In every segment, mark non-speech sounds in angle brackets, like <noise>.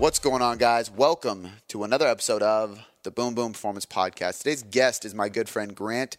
What's going on, guys? Welcome to another episode of the Boom Boom Performance Podcast. Today's guest is my good friend Grant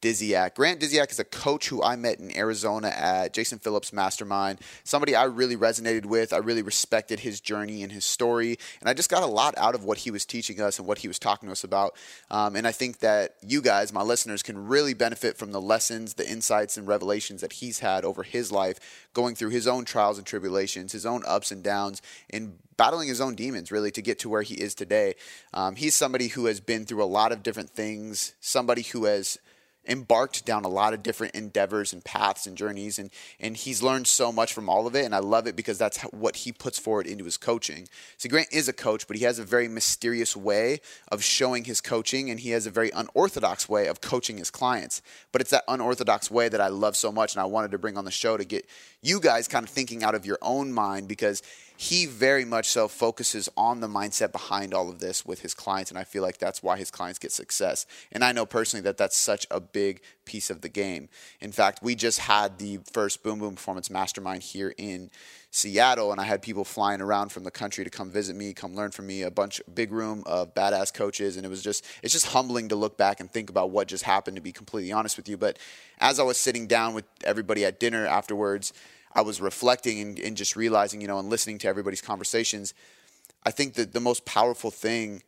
Disiak. Grant Disiak is a coach who I met in Arizona at Jason Phillips Mastermind. Somebody I really resonated with. I really respected his journey and his story, and I just got a lot out of what he was teaching us and what he was talking to us about. Um, and I think that you guys, my listeners, can really benefit from the lessons, the insights, and revelations that he's had over his life, going through his own trials and tribulations, his own ups and downs, and battling his own demons really to get to where he is today. Um, he's somebody who has been through a lot of different things, somebody who has embarked down a lot of different endeavors and paths and journeys and and he's learned so much from all of it and I love it because that's what he puts forward into his coaching. So Grant is a coach but he has a very mysterious way of showing his coaching and he has a very unorthodox way of coaching his clients. But it's that unorthodox way that I love so much and I wanted to bring on the show to get you guys kind of thinking out of your own mind because he very much so focuses on the mindset behind all of this with his clients and i feel like that's why his clients get success. And i know personally that that's such a big piece of the game. In fact we just had the first boom boom performance mastermind here in seattle and i had people flying around from the country to come visit me come learn from me a bunch big room of badass coaches and it was just it's just humbling to look back and think about what just happened to be completely honest with you. But as i was sitting down with everybody at dinner afterwards I was reflecting and, and just realizing, you know, and listening to everybody's conversations, I think that the most powerful thing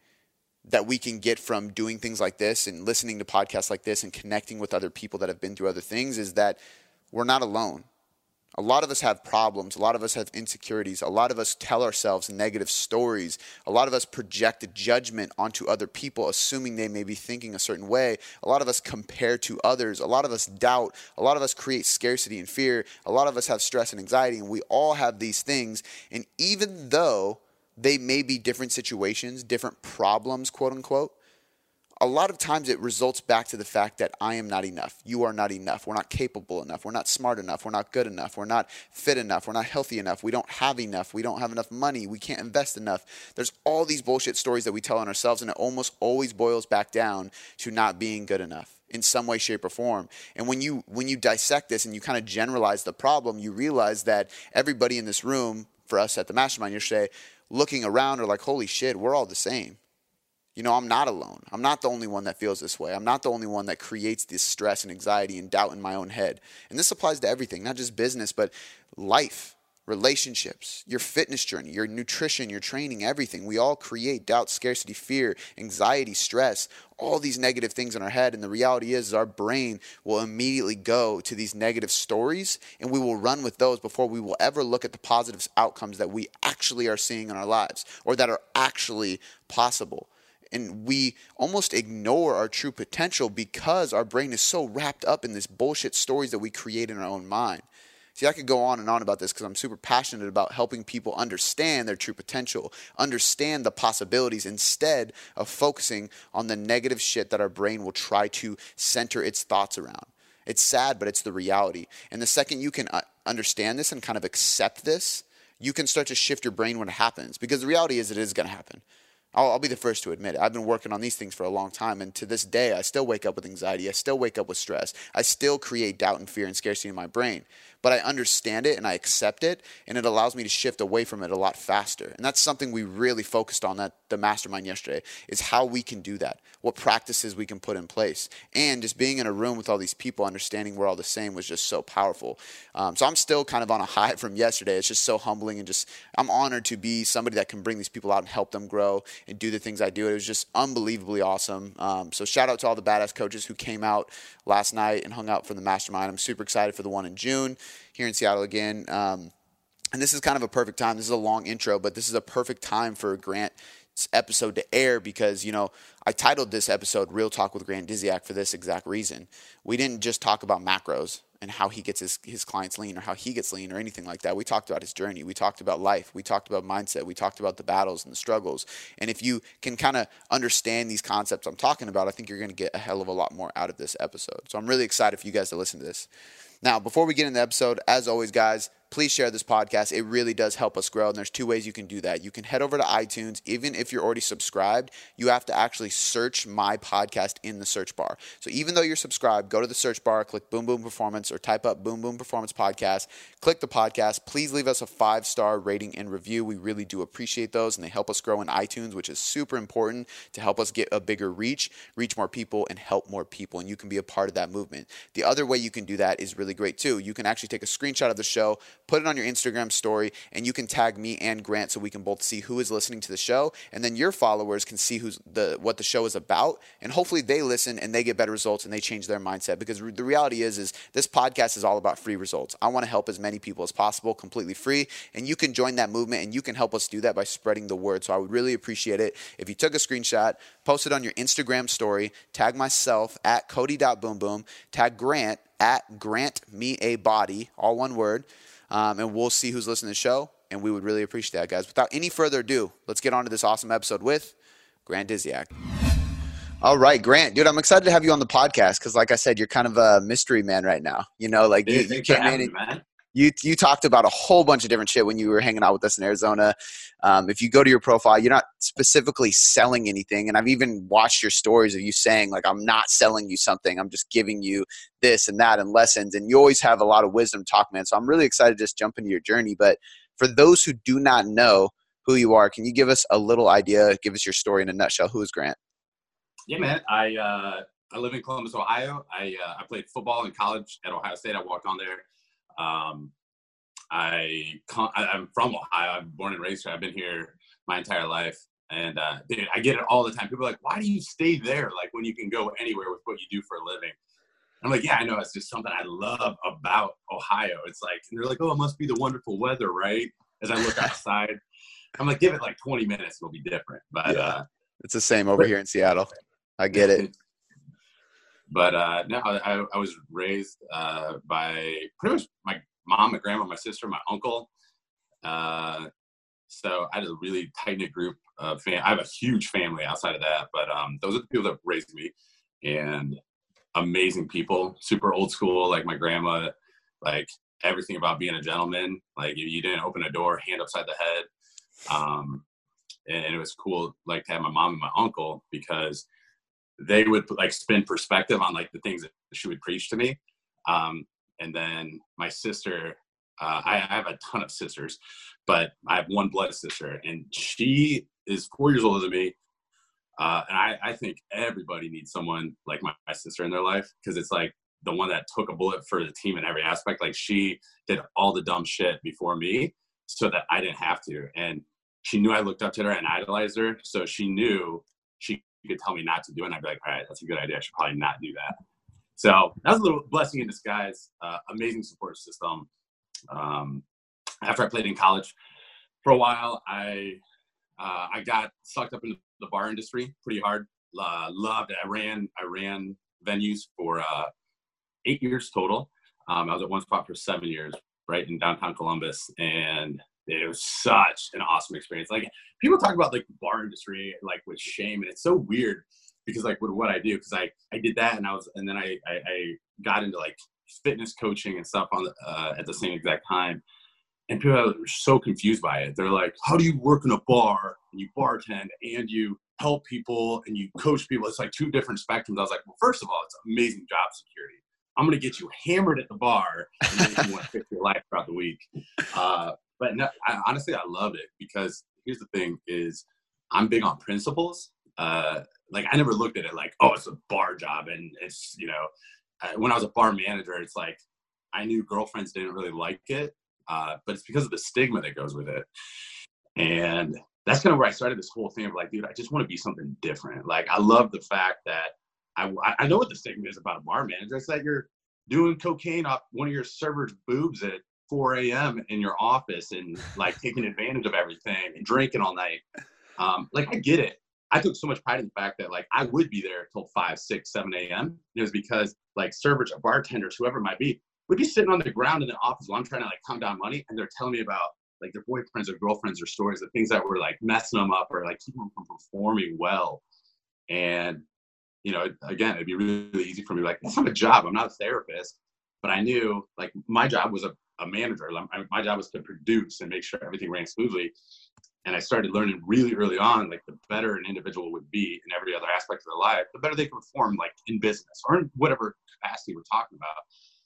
that we can get from doing things like this and listening to podcasts like this and connecting with other people that have been through other things is that we're not alone. A lot of us have problems. A lot of us have insecurities. A lot of us tell ourselves negative stories. A lot of us project judgment onto other people, assuming they may be thinking a certain way. A lot of us compare to others. A lot of us doubt. A lot of us create scarcity and fear. A lot of us have stress and anxiety. And we all have these things. And even though they may be different situations, different problems, quote unquote, a lot of times it results back to the fact that I am not enough. You are not enough. We're not capable enough. We're not smart enough. We're not good enough. We're not fit enough. We're not healthy enough. We don't have enough. We don't have enough money. We can't invest enough. There's all these bullshit stories that we tell on ourselves, and it almost always boils back down to not being good enough in some way shape or form and when you when you dissect this and you kind of generalize the problem you realize that everybody in this room for us at the mastermind yesterday looking around are like holy shit we're all the same you know, I'm not alone. I'm not the only one that feels this way. I'm not the only one that creates this stress and anxiety and doubt in my own head. And this applies to everything, not just business, but life, relationships, your fitness journey, your nutrition, your training, everything. We all create doubt, scarcity, fear, anxiety, stress, all these negative things in our head. And the reality is, is our brain will immediately go to these negative stories and we will run with those before we will ever look at the positive outcomes that we actually are seeing in our lives or that are actually possible and we almost ignore our true potential because our brain is so wrapped up in this bullshit stories that we create in our own mind. See, I could go on and on about this because I'm super passionate about helping people understand their true potential, understand the possibilities instead of focusing on the negative shit that our brain will try to center its thoughts around. It's sad, but it's the reality. And the second you can uh, understand this and kind of accept this, you can start to shift your brain when it happens because the reality is it is going to happen. I'll, I'll, be the first to admit it. I've been working on these things for a long time, and to this day, I still wake up with anxiety. I still wake up with stress. I still create doubt and fear and scarcity in my brain but I understand it and I accept it, and it allows me to shift away from it a lot faster. And that's something we really focused on at the mastermind yesterday is how we can do that, what practices we can put in place, and just being in a room with all these people, understanding we're all the same was just so powerful. Um, so I'm still kind of on a <laughs> high from yesterday. It's just so humbling and just I'm honored to be somebody that can bring these people out and help them grow and do the things I do. It was just unbelievably awesome. Um, so shout out to all the badass coaches who came out last night and hung out for the mastermind. I'm super excited for the one in June here in Seattle again. Um, and this is kind of a perfect time. This is a long intro, but this is a perfect time for Grant episode to air because you know I titled this episode "Real Talk with Grant Disiak" for this exact reason. We didn't just talk about macros and how he gets his, his clients lean or how he gets lean or anything like that. We talked about his journey. We talked about life. We talked about mindset. We talked about the battles and the struggles. And if you can kind of understand these concepts I'm talking about, I think you're going to get a hell of a lot more out of this episode. So I'm really excited for you guys to listen to this. Now, before we get into the episode, as always, guys, please share this podcast. It really does help us grow. And there's two ways you can do that. You can head over to iTunes. Even if you're already subscribed, you have to actually search my podcast in the search bar. So even though you're subscribed, go to the search bar, click Boom Boom Performance, or type up Boom Boom Performance Podcast. Click the podcast. Please leave us a five star rating and review. We really do appreciate those, and they help us grow in iTunes, which is super important to help us get a bigger reach, reach more people, and help more people. And you can be a part of that movement. The other way you can do that is really great too. You can actually take a screenshot of the show, put it on your Instagram story, and you can tag me and Grant so we can both see who is listening to the show, and then your followers can see who's the what the show is about, and hopefully they listen and they get better results and they change their mindset. Because the reality is, is this podcast is all about free results. I want to help as many people as possible, completely free, and you can join that movement and you can help us do that by spreading the word. So I would really appreciate it if you took a screenshot, post it on your Instagram story, tag myself at Cody.boomboom, tag Grant at Grant Me a Body, all one word, um, and we'll see who's listening to the show. And we would really appreciate that, guys. Without any further ado, let's get on to this awesome episode with Grant Disiak. All right, Grant, dude, I'm excited to have you on the podcast because, like I said, you're kind of a mystery man right now. You know, like Dude, you, you came in and. You you talked about a whole bunch of different shit when you were hanging out with us in Arizona. Um, if you go to your profile, you're not specifically selling anything, and I've even watched your stories of you saying like, "I'm not selling you something. I'm just giving you this and that and lessons." And you always have a lot of wisdom talk, man. So I'm really excited to just jump into your journey. But for those who do not know who you are, can you give us a little idea? Give us your story in a nutshell. Who is Grant? Yeah, man. I uh, I live in Columbus, Ohio. I uh, I played football in college at Ohio State. I walked on there. Um, I I'm from Ohio. I'm born and raised here. I've been here my entire life. And uh, dude, I get it all the time. People are like, "Why do you stay there? Like when you can go anywhere with what you do for a living?" I'm like, "Yeah, I know. It's just something I love about Ohio. It's like, and they're like, "Oh, it must be the wonderful weather, right?" As I look <laughs> outside, I'm like, "Give it like 20 minutes, it'll be different." But Yeah. uh, It's the same over here in Seattle. I get it. <laughs> but uh, no, I, I was raised uh, by pretty much my mom, my grandma, my sister, my uncle. Uh, so I had a really tight knit group of fam- I have a huge family outside of that, but um, those are the people that raised me, and amazing people, super old school, like my grandma, like everything about being a gentleman. Like you, you didn't open a door, hand upside the head. Um, and, and it was cool, like to have my mom and my uncle because they would like spin perspective on like the things that she would preach to me. Um, and then my sister, uh, I, I have a ton of sisters, but I have one blood sister, and she is four years older than me. Uh, and I, I think everybody needs someone like my, my sister in their life because it's like the one that took a bullet for the team in every aspect. Like she did all the dumb shit before me so that I didn't have to. And she knew I looked up to her and idolized her. So she knew she could tell me not to do it. And I'd be like, all right, that's a good idea. I should probably not do that. So that was a little blessing in disguise. Uh, amazing support system. Um, after I played in college for a while, I uh, I got sucked up into the bar industry pretty hard. Uh, loved it. I ran I ran venues for uh, eight years total. Um, I was at one spot for seven years, right in downtown Columbus, and it was such an awesome experience. Like people talk about like the bar industry like with shame, and it's so weird because like with what I do, because I I did that, and I was, and then I I, I got into like fitness coaching and stuff on the, uh, at the same exact time. And people are so confused by it. They're like, "How do you work in a bar and you bartend and you help people and you coach people?" It's like two different spectrums. I was like, "Well, first of all, it's amazing job security. I'm gonna get you hammered at the bar and then you want to fix your life throughout the week." Uh, but no, I, honestly, I love it because here's the thing: is I'm big on principles. Uh, like I never looked at it like, oh, it's a bar job, and it's you know, I, when I was a bar manager, it's like I knew girlfriends didn't really like it, uh, but it's because of the stigma that goes with it, and that's kind of where I started this whole thing of like, dude, I just want to be something different. Like I love the fact that I I know what the stigma is about a bar manager. It's that you're doing cocaine off one of your servers' boobs at 4 a.m. in your office and like taking advantage of everything and drinking all night. Um, like I get it. I took so much pride in the fact that like I would be there till 5, 6, 7 a.m. It was because like servers or bartenders, whoever it might be, would be sitting on the ground in the office while I'm trying to like count down money and they're telling me about like their boyfriends or girlfriends or stories of things that were like messing them up or like keeping them from performing well. And you know, again, it'd be really easy for me. Like, <laughs> that's not a job. I'm not a therapist, but I knew like my job was a, a manager. My job was to produce and make sure everything ran smoothly. And I started learning really early on, like the better an individual would be in every other aspect of their life, the better they can perform, like in business or in whatever capacity we're talking about.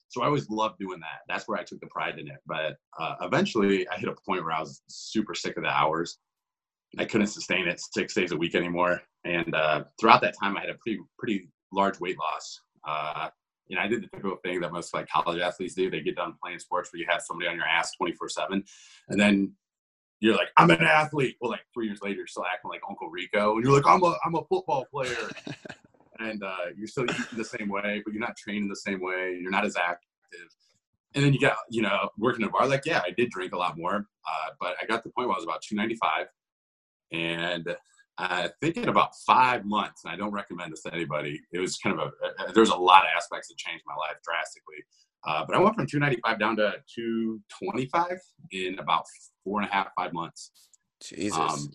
So I always loved doing that. That's where I took the pride in it. But uh, eventually, I hit a point where I was super sick of the hours. I couldn't sustain it six days a week anymore. And uh, throughout that time, I had a pretty pretty large weight loss. Uh, you know, I did the typical thing that most like college athletes do. They get done playing sports where you have somebody on your ass 24 seven. And then you're like, I'm an athlete. Well, like three years later, you're still acting like Uncle Rico. And you're like, I'm a, I'm a football player. <laughs> and uh, you're still eating the same way, but you're not training the same way. You're not as active. And then you got, you know, working at a bar. Like, yeah, I did drink a lot more, uh, but I got to the point where I was about 295. And I think in about five months, and I don't recommend this to anybody, it was kind of a, there's a lot of aspects that changed my life drastically. Uh, but I went from 295 down to 225 in about four and a half, five months. Jesus. Um,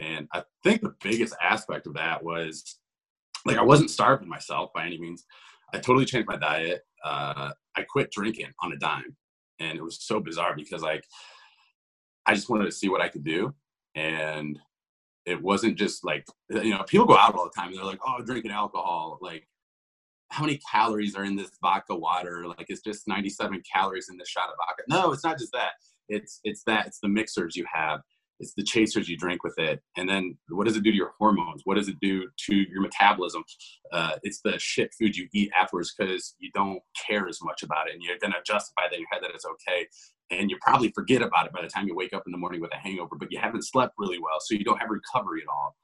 and I think the biggest aspect of that was like I wasn't starving myself by any means. I totally changed my diet. Uh, I quit drinking on a dime, and it was so bizarre because like I just wanted to see what I could do, and it wasn't just like uh, you know people go out all the time. they're like, oh, drinking alcohol, like how many calories are in this vodka water? Like it's just 97 calories in this shot of vodka. No, it's not just that. It's it's that. It's the mixers you have. It's the chasers you drink with it. And then what does it do to your hormones? What does it do to your metabolism? Uh, it's the shit food you eat afterwards because you don't care as much about it. And you're going to justify that in your head that it's okay. And you probably forget about it by the time you wake up in the morning with a hangover, but you haven't slept really well. So you don't have recovery at all.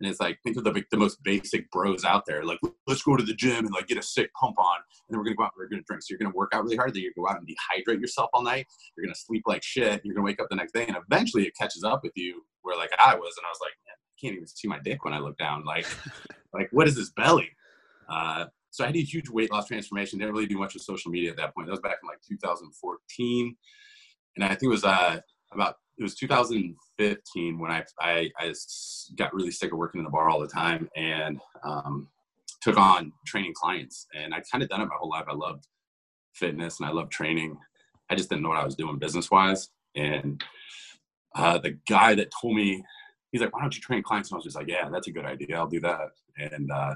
And it's like, think of the, the most basic bros out there. Like, let's go to the gym and like get a sick pump on. And then we're going to go out and we're going to drink. So you're going to work out really hard. Then you're going to go out and dehydrate yourself all night. You're going to sleep like shit. You're going to wake up the next day. And eventually it catches up with you where like I was. And I was like, man, I can't even see my dick when I look down. Like, <laughs> like what is this belly? Uh, so I had a huge weight loss transformation. Didn't really do much with social media at that point. That was back in like 2014. And I think it was uh, about it was 2015 when I, I, I got really sick of working in the bar all the time and um, took on training clients. And I kind of done it my whole life. I loved fitness and I loved training. I just didn't know what I was doing business wise. And uh, the guy that told me, he's like, why don't you train clients? And I was just like, yeah, that's a good idea. I'll do that. And uh,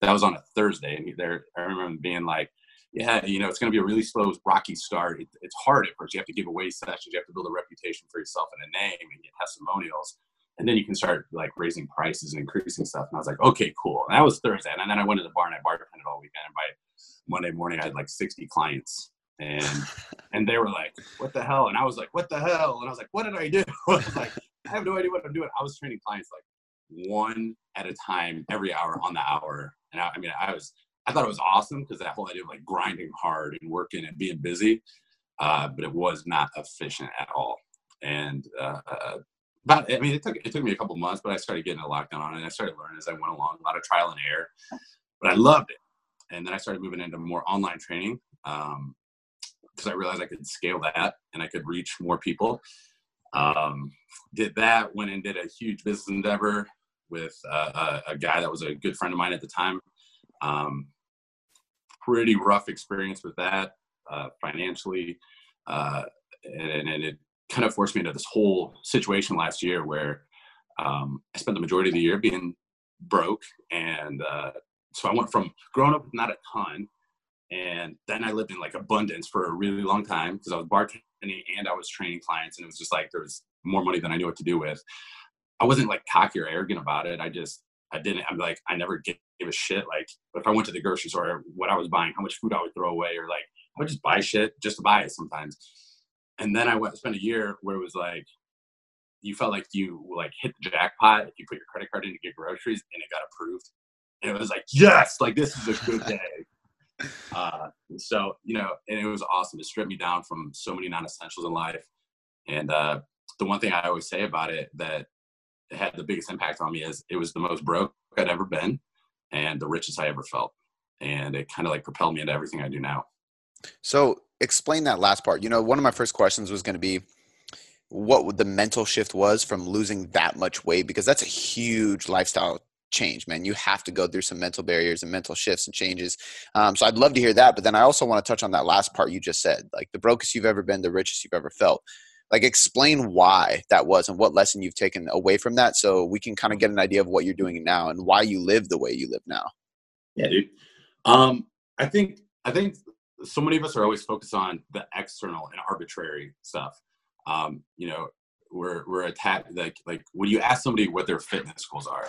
that was on a Thursday. And there, I remember being like, yeah, you know, it's going to be a really slow, rocky start. It, it's hard at first. You have to give away sessions. You have to build a reputation for yourself and a name and get testimonials. And then you can start like raising prices and increasing stuff. And I was like, okay, cool. And that was Thursday. And then I went to the bar and I bartended all weekend. And by Monday morning, I had like 60 clients. And <laughs> and they were like, what the hell? And I was like, what the hell? And I was like, what did I do? <laughs> I was like, I have no idea what I'm doing. I was training clients like one at a time every hour on the hour. And I, I mean, I was I thought it was awesome because that whole idea of like grinding hard and working and being busy, uh, but it was not efficient at all. And uh, about, I mean, it took it took me a couple months, but I started getting a lockdown on it. And I started learning as I went along, a lot of trial and error, but I loved it. And then I started moving into more online training because um, I realized I could scale that and I could reach more people. Um, did that, went and did a huge business endeavor with uh, a, a, guy that was a good friend of mine at the time. Um, pretty rough experience with that uh, financially, uh, and, and, it kind of forced me into this whole situation last year where um, I spent the majority of the year being broke, and uh, so I went from growing up not a ton, and then I lived in like abundance for a really long time because I was bartending and I was training clients, and it was just like there was more money than I knew what to do with. I wasn't like cocky or arrogant about it. I just I didn't. I'm like I never gave a shit. Like if I went to the grocery store, what I was buying, how much food I would throw away, or like I would just buy shit just to buy it sometimes. And then I went spent a year where it was like you felt like you like hit the jackpot if you put your credit card in to get groceries and it got approved. And it was like yes, like this is a good day. <laughs> uh, so you know, and it was awesome. It stripped me down from so many non-essentials in life. And uh, the one thing I always say about it that had the biggest impact on me is it was the most broke I'd ever been and the richest I ever felt. And it kind of like propelled me into everything I do now. So explain that last part. You know, one of my first questions was going to be what the mental shift was from losing that much weight because that's a huge lifestyle change, man. You have to go through some mental barriers and mental shifts and changes. Um, so I'd love to hear that. But then I also want to touch on that last part you just said, like the brokest you've ever been, the richest you've ever felt. Like explain why that was and what lesson you've taken away from that, so we can kind of get an idea of what you're doing now and why you live the way you live now. Yeah, dude. Um, I think I think so many of us are always focused on the external and arbitrary stuff. Um, you know, we're we're attacked like like when you ask somebody what their fitness goals are,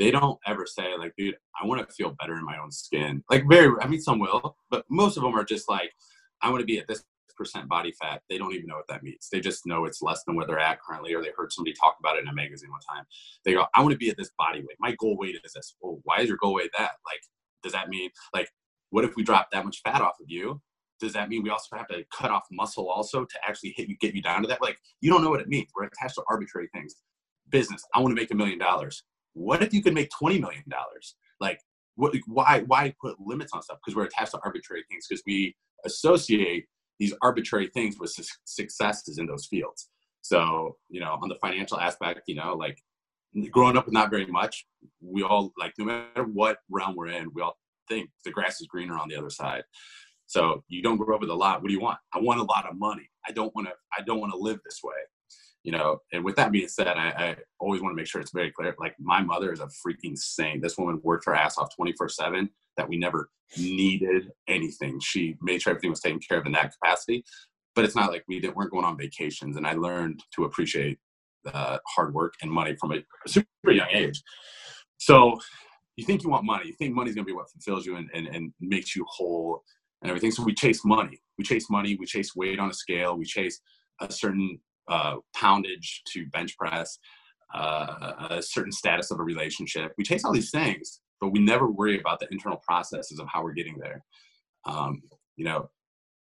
they don't ever say like, dude, I want to feel better in my own skin. Like very, I mean, some will, but most of them are just like, I want to be at this percent body fat. They don't even know what that means. They just know it's less than where they're at currently, or they heard somebody talk about it in a magazine one time. They go, I want to be at this body weight. My goal weight is this. Well, why is your goal weight that? Like, does that mean like, what if we drop that much fat off of you? Does that mean we also have to cut off muscle also to actually hit you, get you down to that? Like, you don't know what it means. We're attached to arbitrary things. Business. I want to make a million dollars what if you could make $20 million? Like, what, why, why put limits on stuff? Because we're attached to arbitrary things because we associate these arbitrary things with su- successes in those fields. So, you know, on the financial aspect, you know, like growing up with not very much, we all like, no matter what realm we're in, we all think the grass is greener on the other side. So you don't grow up with a lot. What do you want? I want a lot of money. I don't want to, I don't want to live this way you know, and with that being said, I, I always want to make sure it's very clear. Like my mother is a freaking saint. This woman worked her ass off 24 seven that we never needed anything. She made sure everything was taken care of in that capacity. But it's not like we didn't, weren't going on vacations. And I learned to appreciate uh, hard work and money from a super young age. So you think you want money. You think money's going to be what fulfills you and, and, and makes you whole and everything. So we chase money. We chase money. We chase weight on a scale. We chase a certain uh, poundage to bench press, uh, a certain status of a relationship. We chase all these things, but we never worry about the internal processes of how we're getting there. Um, you know,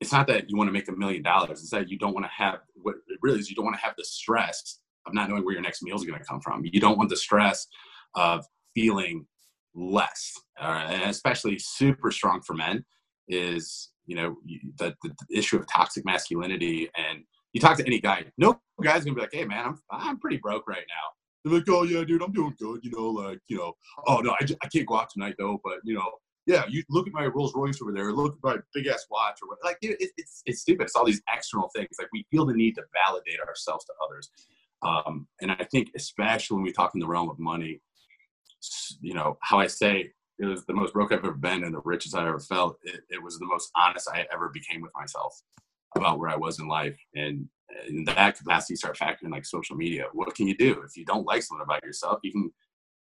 it's not that you want to make a million dollars. It's that you don't want to have what it really is. You don't want to have the stress of not knowing where your next meal is going to come from. You don't want the stress of feeling less, uh, and especially super strong for men is you know the, the, the issue of toxic masculinity and you talk to any guy, no guy's gonna be like, "Hey, man, I'm I'm pretty broke right now." They're like, "Oh yeah, dude, I'm doing good." You know, like you know, "Oh no, I, just, I can't go out tonight though." But you know, yeah, you look at my Rolls Royce over there, look at my big ass watch or what. Like, dude, it, it's it's stupid. It's all these external things. Like we feel the need to validate ourselves to others, um, and I think especially when we talk in the realm of money, you know, how I say it was the most broke I've ever been and the richest I ever felt. It, it was the most honest I ever became with myself about where I was in life. And in that capacity, start factoring like social media. What can you do if you don't like something about yourself? You can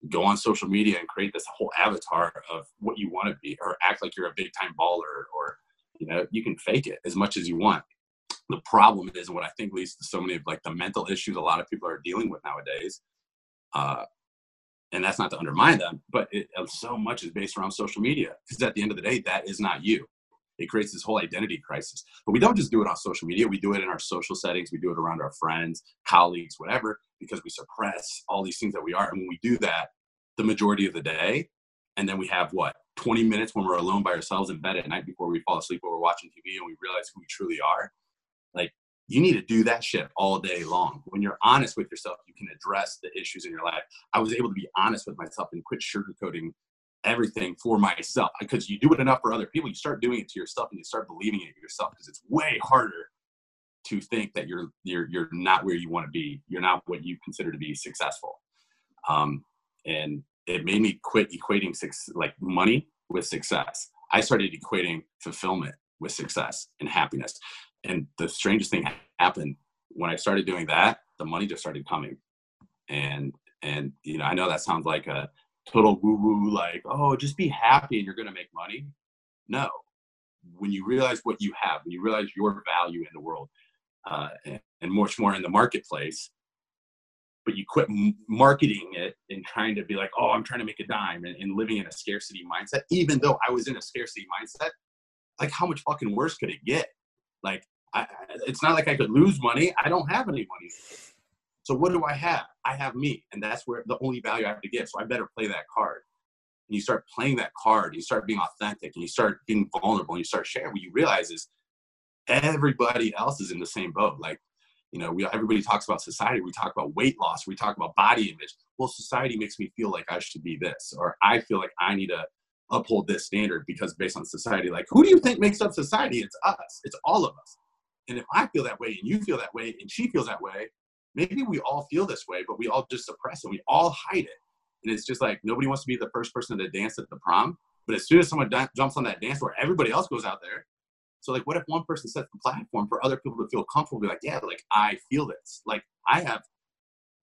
go on social media and create this whole avatar of what you want to be, or act like you're a big time baller, or you know, you can fake it as much as you want. The problem is what I think leads to so many of like the mental issues a lot of people are dealing with nowadays. Uh, and that's not to undermine them, but it, so much is based around social media because at the end of the day, that is not you it creates this whole identity crisis. But we don't just do it on social media, we do it in our social settings, we do it around our friends, colleagues, whatever, because we suppress all these things that we are. And when we do that the majority of the day, and then we have what 20 minutes when we're alone by ourselves in bed at night before we fall asleep or we're watching TV and we realize who we truly are. Like you need to do that shit all day long. When you're honest with yourself, you can address the issues in your life. I was able to be honest with myself and quit sugarcoating everything for myself because you do it enough for other people you start doing it to yourself and you start believing it yourself because it's way harder to think that you're you're you're not where you want to be you're not what you consider to be successful. Um, and it made me quit equating like money with success. I started equating fulfillment with success and happiness. And the strangest thing happened when i started doing that the money just started coming. And and you know i know that sounds like a total woo woo, like, oh, just be happy and you're going to make money. No. When you realize what you have, when you realize your value in the world uh, and, and much more in the marketplace, but you quit marketing it and trying to be like, oh, I'm trying to make a dime and, and living in a scarcity mindset, even though I was in a scarcity mindset, like, how much fucking worse could it get? Like, I, it's not like I could lose money. I don't have any money. So what do I have? I have me, and that's where the only value I have to give. So I better play that card. And you start playing that card, and you start being authentic, and you start being vulnerable, and you start sharing. What you realize is everybody else is in the same boat. Like You know, we everybody talks about society. We talk about weight loss. We talk about body image. Well, society makes me feel like I should be this, or I feel like I need to uphold this standard because based on society. Like, who do you think makes up society? It's us. It's all of us. And if I feel that way, and you feel that way, and she feels that way, maybe we all feel this way, but we all just suppress it. We all hide it. And it's just like nobody wants to be the first person to dance at the prom. But as soon as someone da- jumps on that dance floor, everybody else goes out there. So like, what if one person sets the platform for other people to feel comfortable? Be like, yeah, like I feel this. Like I have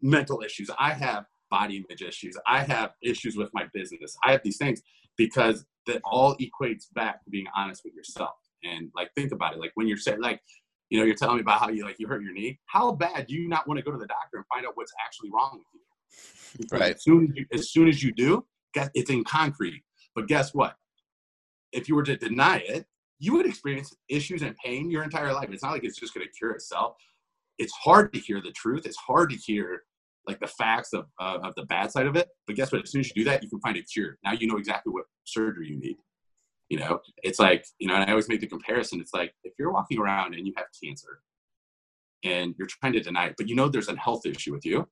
mental issues. I have body image issues. I have issues with my business. I have these things because that all equates back to being honest with yourself. And like, think about it. Like when you're saying, like, you know, you're telling me about how you like you hurt your knee. How bad do you not want to go to the doctor and find out what's actually wrong with you? Because right. As soon as you, as soon as you do, it's in concrete. But guess what? If you were to deny it, you would experience issues and pain your entire life. It's not like it's just going to cure itself. It's hard to hear the truth. It's hard to hear like the facts of, uh, of the bad side of it. But guess what? As soon as you do that, you can find a cure. Now you know exactly what surgery you need. You know, it's like, you know, and I always make the comparison. It's like if you're walking around and you have cancer and you're trying to deny it, but you know there's a health issue with you,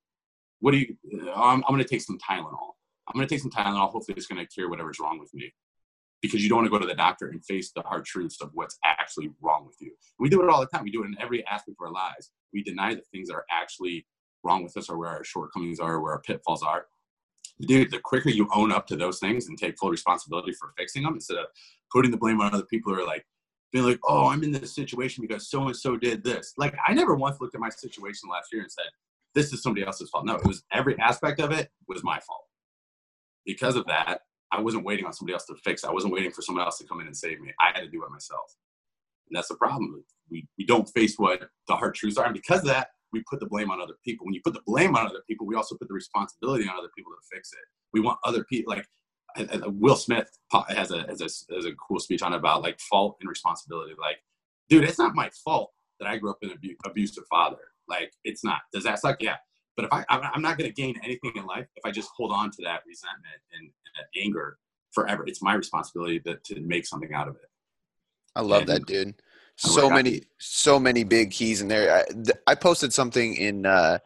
what do you, uh, I'm, I'm going to take some Tylenol. I'm going to take some Tylenol. Hopefully it's going to cure whatever's wrong with me because you don't want to go to the doctor and face the hard truths of what's actually wrong with you. We do it all the time. We do it in every aspect of our lives. We deny the things that are actually wrong with us or where our shortcomings are, or where our pitfalls are. Dude, the quicker you own up to those things and take full responsibility for fixing them instead of putting the blame on other people who are like, being like, oh, I'm in this situation because so and so did this. Like, I never once looked at my situation last year and said, this is somebody else's fault. No, it was every aspect of it was my fault. Because of that, I wasn't waiting on somebody else to fix. I wasn't waiting for someone else to come in and save me. I had to do it myself. And that's the problem. We, we don't face what the hard truths are. And because of that, we put the blame on other people. When you put the blame on other people, we also put the responsibility on other people to fix it. We want other people, like Will Smith has a, has a, has a cool speech on about like fault and responsibility. Like, dude, it's not my fault that I grew up in an abusive father. Like, it's not. Does that suck? Yeah. But if I, I'm not going to gain anything in life if I just hold on to that resentment and, and anger forever. It's my responsibility to, to make something out of it. I love and, that, dude so many so many big keys in there. I, I posted something in uh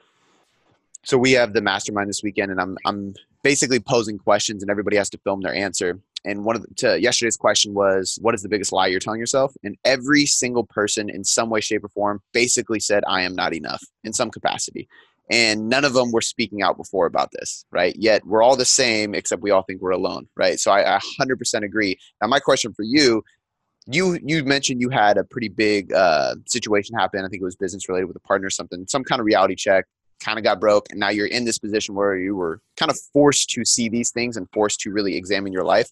so we have the mastermind this weekend and i'm i'm basically posing questions and everybody has to film their answer. And one of the, to yesterday's question was what is the biggest lie you're telling yourself? And every single person in some way shape or form basically said i am not enough in some capacity. And none of them were speaking out before about this right? Yet we're all the same except we all think we're alone right? So i, I 100% agree. Now my question for you you you mentioned you had a pretty big uh, situation happen. I think it was business related with a partner or something, some kind of reality check, kind of got broke, and now you're in this position where you were kind of forced to see these things and forced to really examine your life.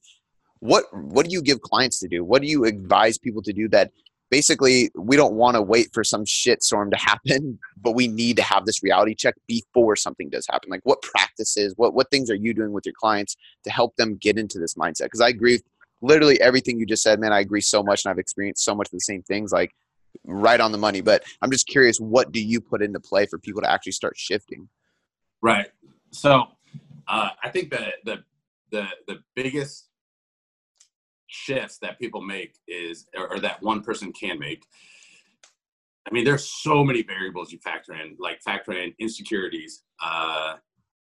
What what do you give clients to do? What do you advise people to do that basically we don't want to wait for some shit storm to <laughs> happen, but we need to have this reality check before something does happen. Like what practices, what what things are you doing with your clients to help them get into this mindset? Because I agree literally everything you just said, man, I agree so much, and I've experienced so much of the same things, like right on the money. But I'm just curious, what do you put into play for people to actually start shifting? Right. So uh, I think that the the the biggest shifts that people make is, or, or that one person can make. I mean, there's so many variables you factor in, like factor in insecurities, uh,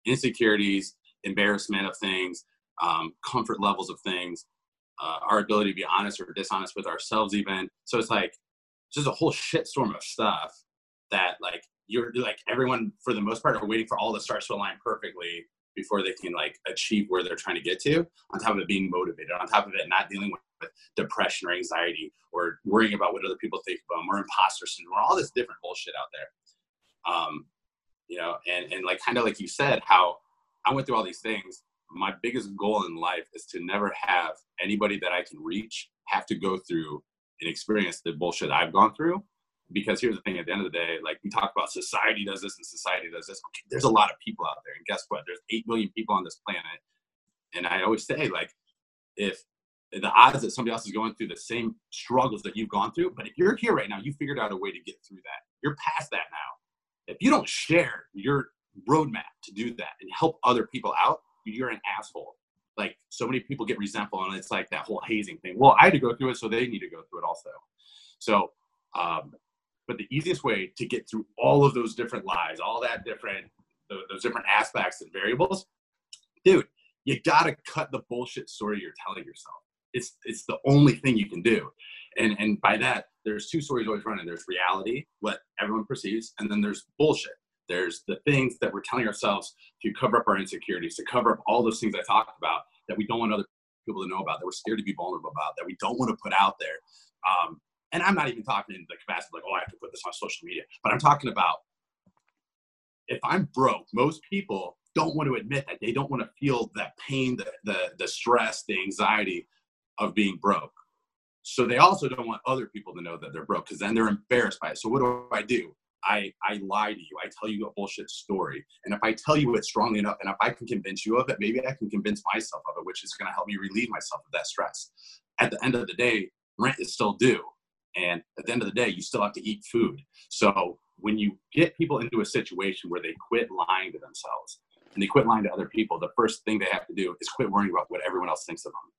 insecurities, embarrassment of things, um, comfort levels of things, uh, our ability to be honest or dishonest with ourselves even. So it's like just a whole shitstorm of stuff that like you're like everyone for the most part are waiting for all the stars to align perfectly before they can like achieve where they're trying to get to on top of it being motivated on top of it not dealing with, depression or anxiety or worrying about what other people think of them or imposter syndrome or all this different bullshit out there. Um you know and and like kind of like you said how i went through all these things my biggest goal in life is to never have anybody that I can reach have to go through and experience the bullshit I've gone through. Because here's the thing: at the end of the day, like we talk about, society does this and society does this. Okay, there's a lot of people out there, and guess what? There's 8 million people on this planet, and I always say, like, if the odds that somebody else is going through the same struggles that you've gone through, but if you're here right now, you figured out a way to get through that. You're past that now. If you don't share your roadmap to do that and help other people out, you're an asshole. Like so many people get resentful, and it's like that whole hazing thing. Well, I had to go through it, so they need to go through it also. So, um, But the easiest way to get through all of those different lies, all that different, those different aspects and variables, dude, you gotta cut the bullshit story you're telling yourself. It's it's the only thing you can do. And and by that, there's two stories always running. There's reality, what everyone perceives, and then there's bullshit. There's the things that we're telling ourselves to cover up our insecurities, to cover up all those things I talked about that we don't want other people to know about, that we're scared to be vulnerable about, that we don't want to put out there. Um, and I'm not even talking in the capacity like, oh, I have to put this on social media, but I'm talking about if I'm broke, most people don't want to admit that. They don't want to feel that pain, the, the, the stress, the anxiety of being broke. So they also don't want other people to know that they're broke because then they're embarrassed by it. So what do I do? I, I lie to you. I tell you a bullshit story. And if I tell you it strongly enough, and if I can convince you of it, maybe I can convince myself of it, which is going to help me relieve myself of that stress. At the end of the day, rent is still due. And at the end of the day, you still have to eat food. So when you get people into a situation where they quit lying to themselves and they quit lying to other people, the first thing they have to do is quit worrying about what everyone else thinks of them.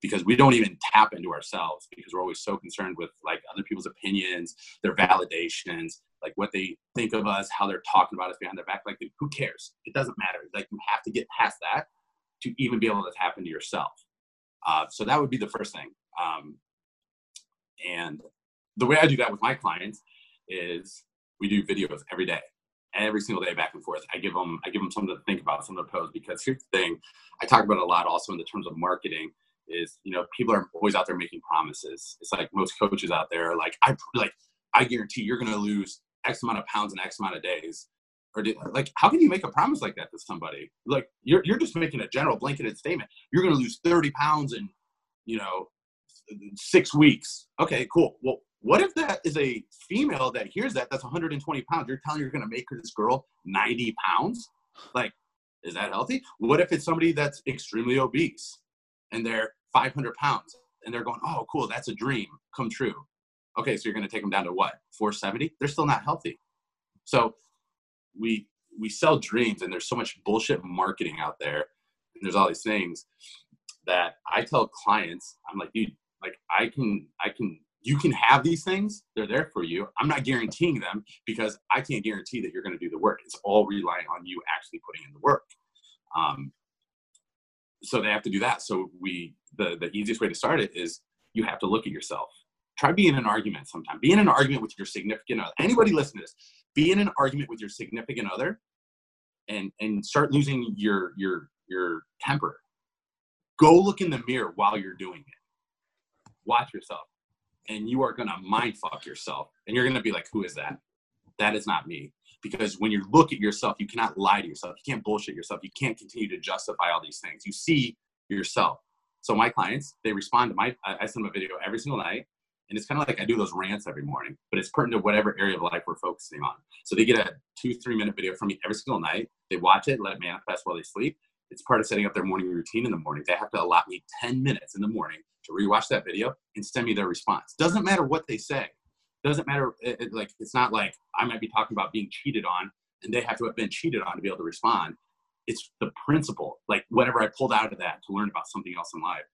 Because we don't even tap into ourselves because we're always so concerned with like other people's opinions, their validations, like what they think of us, how they're talking about us behind their back. Like, who cares? It doesn't matter. Like, you have to get past that to even be able to tap into yourself. Uh, so that would be the first thing. Um, and the way I do that with my clients is we do videos every day, every single day, back and forth. I give them, I give them something to think about, something to pose. Because here's the thing, I talk about a lot also in the terms of marketing. Is you know people are always out there making promises. It's like most coaches out there, like I like I guarantee you're going to lose X amount of pounds in X amount of days. Or did, like, how can you make a promise like that to somebody? Like, you're, you're just making a general blanketed statement. You're going to lose 30 pounds in, you know, six weeks. Okay, cool. Well, what if that is a female that hears that that's 120 pounds? You're telling you're going to make this girl 90 pounds? Like, is that healthy? What if it's somebody that's extremely obese and they're 500 pounds and they're going, oh, cool, that's a dream come true. Okay, so you're going to take them down to what? 470? They're still not healthy. So we we sell dreams, and there's so much bullshit marketing out there, and there's all these things that I tell clients, I'm like, dude, like I can I can you can have these things they're there for you i'm not guaranteeing them because i can't guarantee that you're going to do the work it's all relying on you actually putting in the work um, so they have to do that so we the the easiest way to start it is you have to look at yourself. Try being in an argument sometime. Be in an argument with your significant other. Anybody listening to this be in an argument with your significant other and and start losing your your your temper. Go look in the mirror while you're doing it. Watch yourself. And you are going to mind fuck yourself. And you're going to be like who is that? That is not me. Because when you look at yourself you cannot lie to yourself. You can't bullshit yourself. You can't continue to justify all these things. You see yourself so my clients they respond to my i send them a video every single night and it's kind of like i do those rants every morning but it's pertinent to whatever area of life we're focusing on so they get a two three minute video from me every single night they watch it let it manifest while they sleep it's part of setting up their morning routine in the morning they have to allot me 10 minutes in the morning to rewatch that video and send me their response. Doesn't matter what they say. Doesn't matter. It, it, like it's not like I might be talking about being cheated on, and they have to have been cheated on to be able to respond. It's the principle. Like whatever I pulled out of that to learn about something else in life.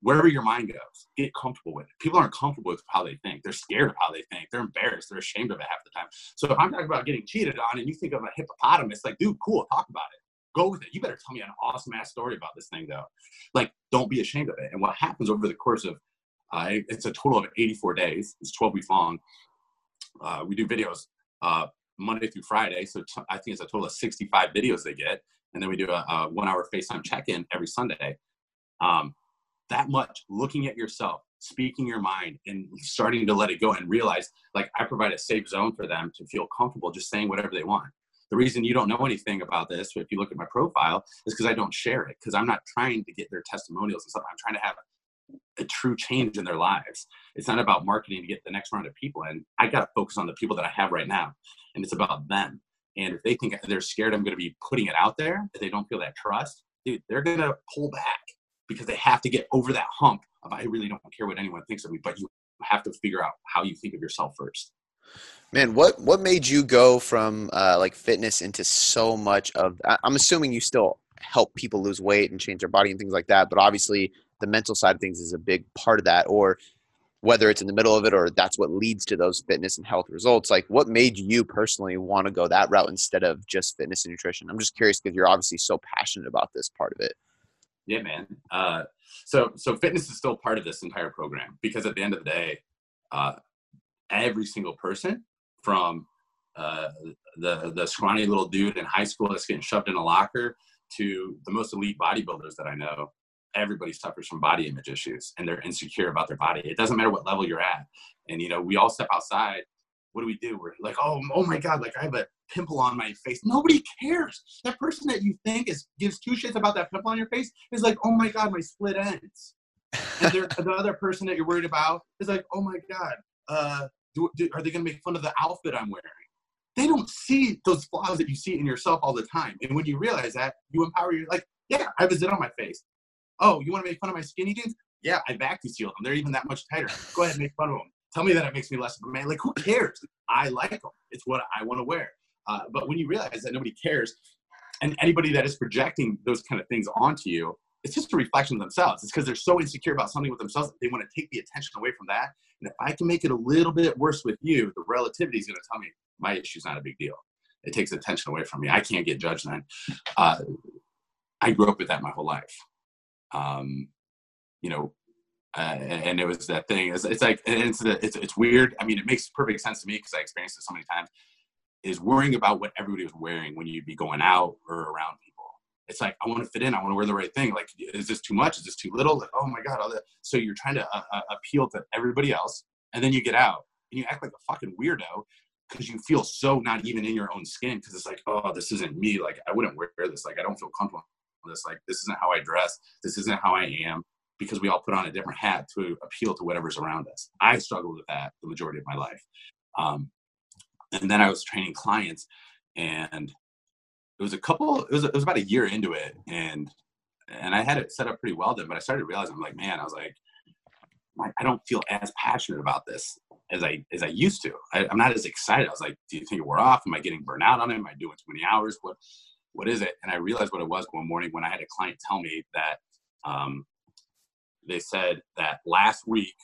Wherever your mind goes, get comfortable with it. People aren't comfortable with how they think. They're scared of how they think. They're embarrassed. They're ashamed of it half the time. So if I'm talking about getting cheated on, and you think of a hippopotamus, like, dude, cool, talk about it go with it. You better tell me an awesome ass story about this thing, though. Like, don't be ashamed of it. And what happens over the course of, uh, it's a total of 84 days. It's 12 weeks long. Uh, we do videos uh, Monday through Friday, so t- I think it's a total of 65 videos they get, and then we do a, a one-hour FaceTime check-in every Sunday. Um, that much looking at yourself, speaking your mind, and starting to let it go, and realize like I provide a safe zone for them to feel comfortable just saying whatever they want. The reason you don't know anything about this, if you look at my profile, is because I don't share it. Because I'm not trying to get their testimonials and stuff. I'm trying to have a true change in their lives. It's not about marketing to get the next round of people in. I got to focus on the people that I have right now, and it's about them. And if they think they're scared I'm going to be putting it out there, if they don't feel that trust, dude, they're going to pull back because they have to get over that hump of I really don't care what anyone thinks of me. But you have to figure out how you think of yourself first. Man, what what made you go from uh, like fitness into so much of? I'm assuming you still help people lose weight and change their body and things like that, but obviously the mental side of things is a big part of that. Or whether it's in the middle of it or that's what leads to those fitness and health results like what made you personally want to go that route instead of just fitness and nutrition? I'm just curious because you're obviously so passionate about this part of it. Yeah man. Uh, so so fitness is still part of this entire program because at the end of the day uh, every single person from uh, the the scrawny little dude in high school that's getting shoved in a locker to the most elite bodybuilders that I know, everybody suffers from body image issues and they're insecure about their body. It doesn't matter what level you're at. And you know, we all step outside. What do we do? We're like, oh, oh my God, like I have a pimple on my face. Nobody cares. That person that you think is gives two shits about that pimple on your face is like, oh my God, my split ends. and <laughs> the other person that you're worried about is like, oh my God, uh, do, do, are they going to make fun of the outfit I'm wearing? they don't see those flaws that you see in yourself all the time. And when you realize that, you empower you like, yeah, I have a zit on my face. Oh, you want to make fun of my skinny jeans? Yeah, I vacuum sealed them. They're even that much tighter. Go ahead and make fun of them. Tell me that it makes me less of a man. Like, who cares? I like them. It's what I want to wear. Uh, but when you realize that nobody cares, and anybody that is projecting those kind of things onto you, it's just a reflection of themselves. It's because they're so insecure about something with themselves that they want to take the attention away from that. And if I can make it a little bit worse with you, the relativity is going to tell me my issue's not a big deal. It takes attention away from me. I can't get judged then. Uh, I grew up with that my whole life. Um, you know, uh, and it was that thing. It's, it's like it's, it's it's weird. I mean, it makes perfect sense to me because I experienced it so many times. Is worrying about what everybody was wearing when you'd be going out or around people. It's like I want to fit in. I want to wear the right thing. Like, is this too much? Is this too little? Like, oh my god! So you're trying to uh, uh, appeal to everybody else, and then you get out and you act like a fucking weirdo because you feel so not even in your own skin because it's like oh this isn't me like i wouldn't wear this like i don't feel comfortable this like this isn't how i dress this isn't how i am because we all put on a different hat to appeal to whatever's around us i struggled with that the majority of my life um, and then i was training clients and it was a couple it was, it was about a year into it and and i had it set up pretty well then but i started realizing i'm like man i was like I don't feel as passionate about this as I as I used to. I, am not as excited. I was like, do you think we're off? Am I getting burnt out on it? Am I doing too many hours? What what is it? And I realized what it was one morning when I had a client tell me that um, they said that last week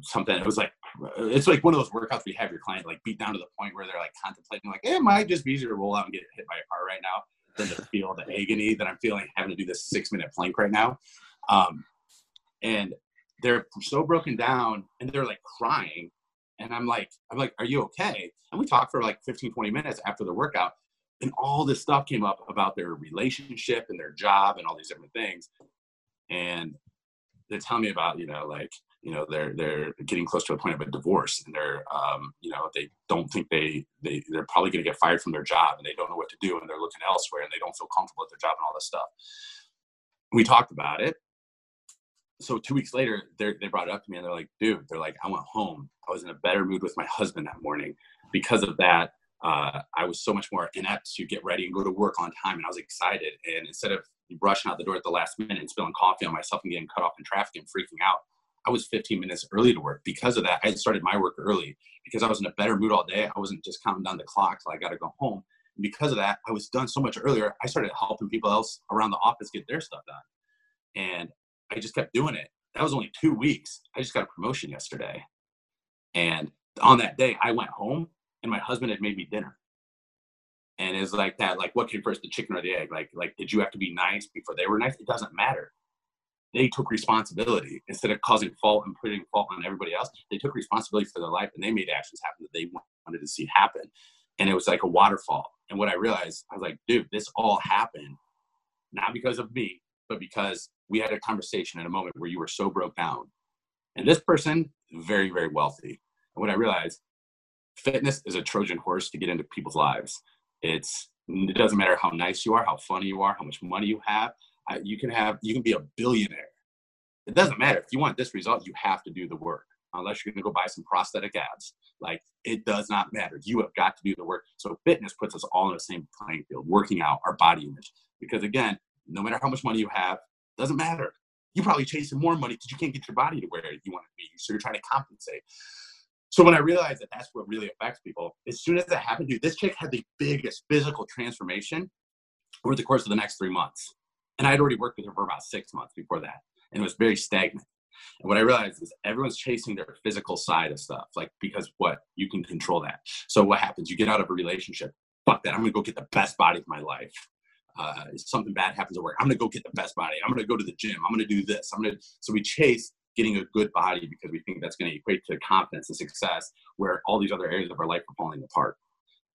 something it was like it's like one of those workouts we have your client like beat down to the point where they're like contemplating like it might just be easier to roll out and get hit by a car right now than to feel the agony that I'm feeling having to do this six minute plank right now. Um, and they're so broken down and they're like crying and i'm like i'm like are you okay and we talked for like 15 20 minutes after the workout and all this stuff came up about their relationship and their job and all these different things and they tell me about you know like you know they're they're getting close to a point of a divorce and they're um, you know they don't think they they they're probably going to get fired from their job and they don't know what to do and they're looking elsewhere and they don't feel comfortable at their job and all this stuff we talked about it so two weeks later, they brought it up to me and they're like, dude, they're like, I went home. I was in a better mood with my husband that morning. Because of that, uh, I was so much more inept to get ready and go to work on time. And I was excited. And instead of rushing out the door at the last minute and spilling coffee on myself and getting cut off in traffic and freaking out, I was 15 minutes early to work. Because of that, I started my work early because I was in a better mood all day. I wasn't just counting down the clock till I got to go home. And because of that, I was done so much earlier. I started helping people else around the office get their stuff done. And I just kept doing it. That was only two weeks. I just got a promotion yesterday. And on that day, I went home and my husband had made me dinner. And it's like that, like what came first, the chicken or the egg? Like, like, did you have to be nice before they were nice? It doesn't matter. They took responsibility instead of causing fault and putting fault on everybody else. They took responsibility for their life and they made actions happen that they wanted to see happen. And it was like a waterfall. And what I realized, I was like, dude, this all happened not because of me, but because we had a conversation in a moment where you were so broke down. And this person, very, very wealthy. And what I realized, fitness is a Trojan horse to get into people's lives. It's it doesn't matter how nice you are, how funny you are, how much money you have. you can have you can be a billionaire. It doesn't matter if you want this result. You have to do the work. Unless you're going to go buy some prosthetic abs, like it does not matter. You have got to do the work. So fitness puts us all in the same playing field, working out our body image. Because again, no matter how much money you have, doesn't matter. You're probably chasing more money because you can't get your body to where you want to be. So you're trying to compensate. So when I realized that that's what really affects people, as soon as that happened, dude, this chick had the biggest physical transformation over the course of the next three months. And I had already worked with her for about six months before that. And it was very stagnant. And what I realized is everyone's chasing their physical side of stuff, like because what you can control that. So what happens? You get out of a relationship. Fuck that! I'm gonna go get the best body of my life. Uh, something bad happens at work. I'm gonna go get the best body. I'm gonna go to the gym. I'm gonna do this. I'm gonna. So we chase getting a good body because we think that's going to equate to confidence and success, where all these other areas of our life are falling apart.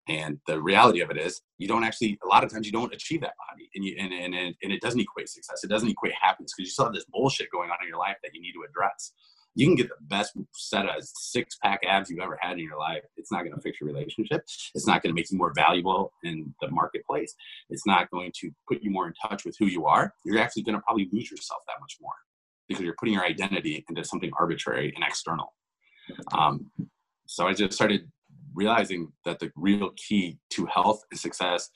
And the reality of it is, you don't actually. A lot of times, you don't achieve that body, and you and and, and it doesn't equate success. It doesn't equate happiness because you still have this bullshit going on in your life that you need to address. You can get the best set of six pack abs you've ever had in your life. It's not going to fix your relationship. It's not going to make you more valuable in the marketplace. It's not going to put you more in touch with who you are. You're actually going to probably lose yourself that much more because you're putting your identity into something arbitrary and external. Um, so I just started realizing that the real key to health and success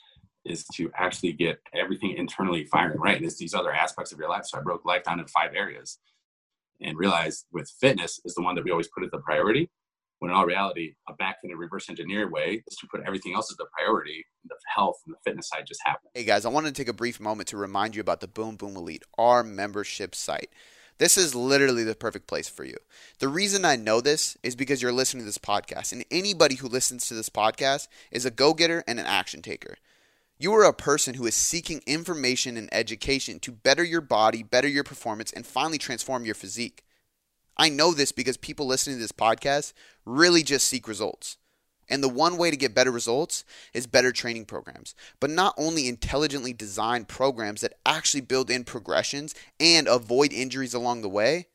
is to actually get everything internally firing right. And it's these other aspects of your life. So I broke life down into five areas and realized with fitness is the one that we always put as the priority. When in all reality, a back in a reverse engineer way is to put everything else as the priority. The health and the fitness side just happen. Hey guys, I wanted to take a brief moment to remind you about the Boom Boom Elite, our membership site. This is literally the perfect place for you. The reason I know this is because you're listening to this podcast, and anybody who listens to this podcast is a go getter and an action taker. You are a person who is seeking information and education to better your body, better your performance, and finally transform your physique. I know this because people listening to this podcast really just seek results. And the one way to get better results is better training programs, but not only intelligently designed programs that actually build in progressions and avoid injuries along the way,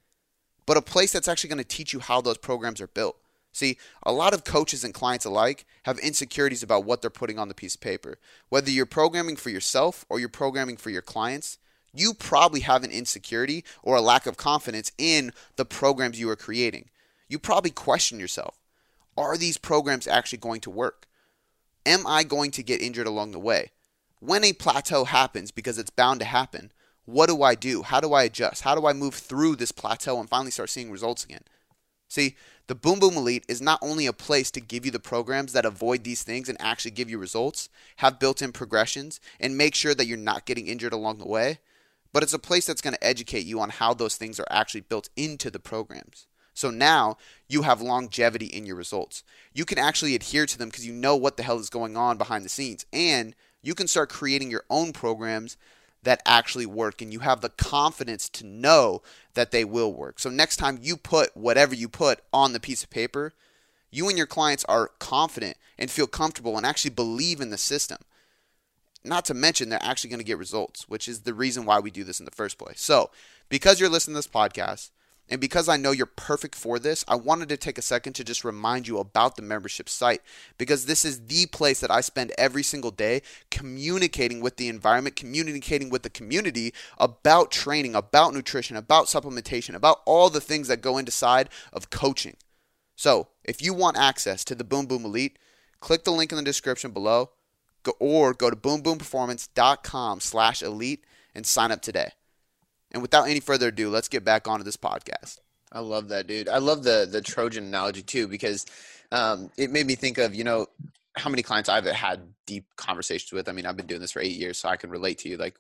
but a place that's actually going to teach you how those programs are built. See, a lot of coaches and clients alike have insecurities about what they're putting on the piece of paper. Whether you're programming for yourself or you're programming for your clients, you probably have an insecurity or a lack of confidence in the programs you are creating. You probably question yourself are these programs actually going to work? Am I going to get injured along the way? When a plateau happens, because it's bound to happen, what do I do? How do I adjust? How do I move through this plateau and finally start seeing results again? See, the Boom Boom Elite is not only a place to give you the programs that avoid these things and actually give you results, have built in progressions, and make sure that you're not getting injured along the way, but it's a place that's going to educate you on how those things are actually built into the programs. So now you have longevity in your results. You can actually adhere to them because you know what the hell is going on behind the scenes. And you can start creating your own programs that actually work and you have the confidence to know that they will work. So next time you put whatever you put on the piece of paper, you and your clients are confident and feel comfortable and actually believe in the system. Not to mention they're actually going to get results, which is the reason why we do this in the first place. So, because you're listening to this podcast, and because I know you're perfect for this, I wanted to take a second to just remind you about the membership site because this is the place that I spend every single day communicating with the environment, communicating with the community about training, about nutrition, about supplementation, about all the things that go into side of coaching. So, if you want access to the Boom Boom Elite, click the link in the description below or go to boomboomperformance.com slash elite and sign up today. And without any further ado, let's get back onto this podcast. I love that, dude. I love the the Trojan analogy too because um, it made me think of you know how many clients I've had deep conversations with. I mean, I've been doing this for eight years, so I can relate to you. Like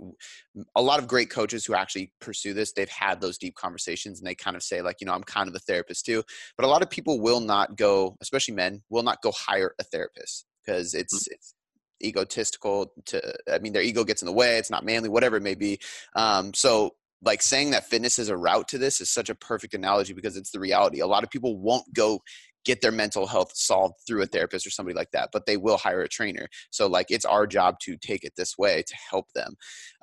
a lot of great coaches who actually pursue this, they've had those deep conversations and they kind of say, like, you know, I'm kind of a therapist too. But a lot of people will not go, especially men, will not go hire a therapist because it's mm. it's egotistical to i mean their ego gets in the way it's not manly whatever it may be um, so like saying that fitness is a route to this is such a perfect analogy because it's the reality. A lot of people won't go get their mental health solved through a therapist or somebody like that, but they will hire a trainer. So like it's our job to take it this way to help them.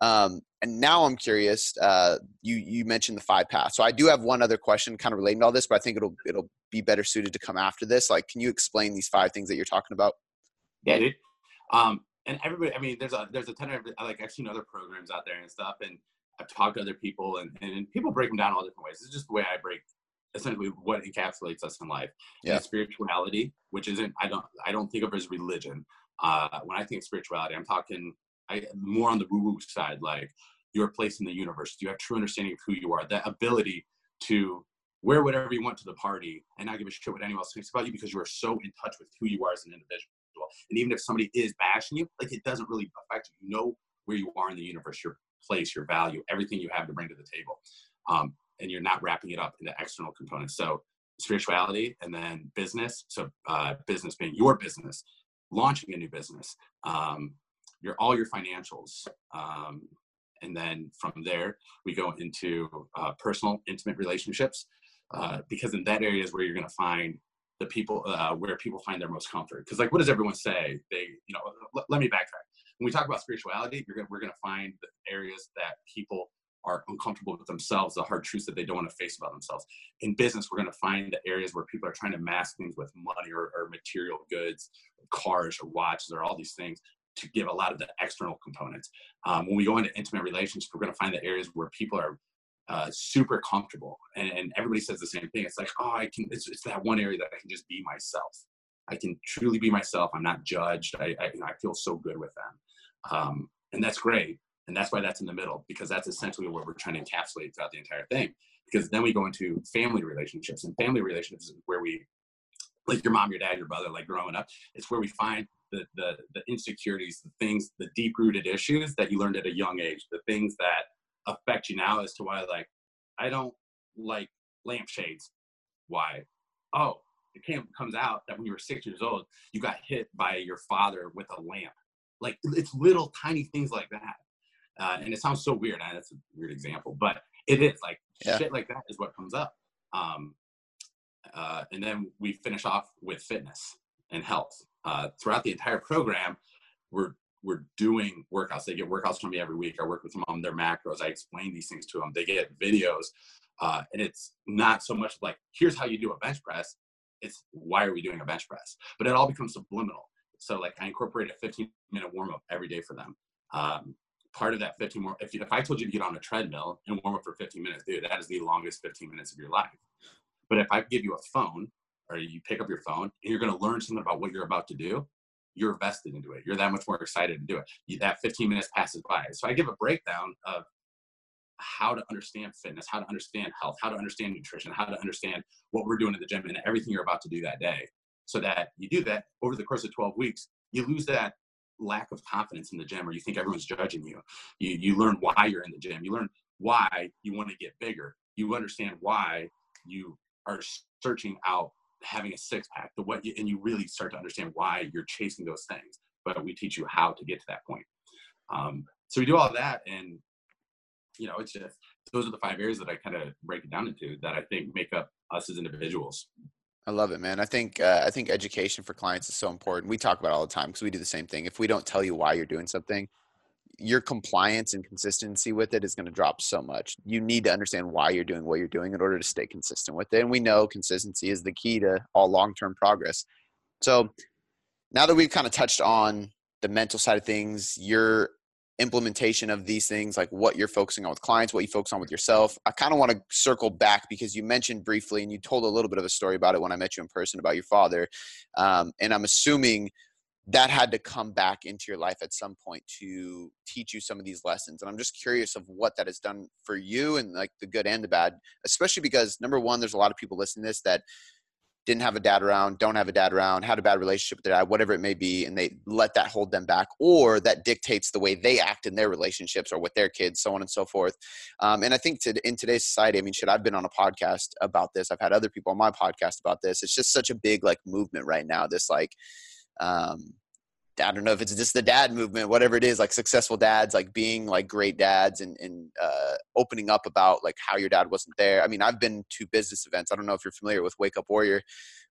Um, and now I'm curious. Uh, you you mentioned the five paths, so I do have one other question kind of relating to all this, but I think it'll it'll be better suited to come after this. Like, can you explain these five things that you're talking about? Yeah, dude. Um, and everybody, I mean, there's a there's a ton of like I've seen other programs out there and stuff, and I've talked to other people, and, and people break them down all different ways. It's just the way I break essentially what encapsulates us in life. Yeah. And spirituality, which isn't I don't I don't think of as religion. Uh, when I think of spirituality, I'm talking I more on the woo-woo side, like your place in the universe. Do you have true understanding of who you are? That ability to wear whatever you want to the party and not give a shit what anyone else thinks about you because you are so in touch with who you are as an individual. And even if somebody is bashing you, like it doesn't really affect you. You know where you are in the universe. You're place, your value, everything you have to bring to the table. Um, and you're not wrapping it up into external components. So spirituality and then business. So uh, business being your business, launching a new business, um, your all your financials, um, and then from there we go into uh, personal, intimate relationships, uh, because in that area is where you're going to find the people uh, where people find their most comfort. Because like, what does everyone say? They, you know, l- let me backtrack. When we talk about spirituality, you're gonna, we're going to find the areas that people are uncomfortable with themselves, the hard truths that they don't want to face about themselves. In business, we're going to find the areas where people are trying to mask things with money or, or material goods, cars or watches or all these things to give a lot of the external components. Um, when we go into intimate relationships, we're going to find the areas where people are uh, super comfortable, and, and, everybody says the same thing. It's like, oh, I can. It's, it's, that one area that I can just be myself. I can truly be myself. I'm not judged. I, I, you know, I feel so good with them, um, and that's great. And that's why that's in the middle because that's essentially what we're trying to encapsulate throughout the entire thing. Because then we go into family relationships, and family relationships is where we, like your mom, your dad, your brother, like growing up, it's where we find the the, the insecurities, the things, the deep rooted issues that you learned at a young age, the things that affect you now as to why like I don't like lampshades. Why? Oh, it came, comes out that when you were six years old, you got hit by your father with a lamp. Like it's little tiny things like that. Uh, and it sounds so weird. that's a weird example, but it is like yeah. shit like that is what comes up. Um, uh, and then we finish off with fitness and health. Uh, throughout the entire program, we're we're doing workouts. They get workouts from me every week. I work with them on their macros. I explain these things to them. They get videos, uh, and it's not so much like here's how you do a bench press. It's why are we doing a bench press? But it all becomes subliminal. So like I incorporate a 15 minute warm up every day for them. Um, part of that 15 more, if, if I told you to get on a treadmill and warm up for 15 minutes, dude, that is the longest 15 minutes of your life. But if I give you a phone or you pick up your phone and you're going to learn something about what you're about to do, you're vested into it. You're that much more excited to do it. You, that 15 minutes passes by. So I give a breakdown of how to understand fitness, how to understand health, how to understand nutrition, how to understand what we're doing in the gym and everything you're about to do that day. So that you do that over the course of 12 weeks, you lose that lack of confidence in the gym or you think everyone's judging you. You, you learn why you're in the gym. You learn why you want to get bigger. You understand why you are searching out having a six pack, the what, and you really start to understand why you're chasing those things. But we teach you how to get to that point. Um, so we do all that, and you know, it's just those are the five areas that I kind of break it down into that I think make up us as individuals. I love it, man. I think uh, I think education for clients is so important. We talk about all the time because we do the same thing. If we don't tell you why you're doing something, your compliance and consistency with it is going to drop so much. You need to understand why you're doing what you're doing in order to stay consistent with it. And we know consistency is the key to all long term progress. So now that we've kind of touched on the mental side of things, your implementation of these things, like what you're focusing on with clients, what you focus on with yourself, I kind of want to circle back because you mentioned briefly and you told a little bit of a story about it when I met you in person about your father. Um, and I'm assuming that had to come back into your life at some point to teach you some of these lessons and i'm just curious of what that has done for you and like the good and the bad especially because number one there's a lot of people listening to this that didn't have a dad around don't have a dad around had a bad relationship with their dad whatever it may be and they let that hold them back or that dictates the way they act in their relationships or with their kids so on and so forth. Um, and i think to, in today's society i mean shit i've been on a podcast about this. I've had other people on my podcast about this. It's just such a big like movement right now this like um, I don't know if it's just the dad movement, whatever it is, like successful dads, like being like great dads and, and uh, opening up about like how your dad wasn't there. I mean, I've been to business events. I don't know if you're familiar with Wake Up Warrior,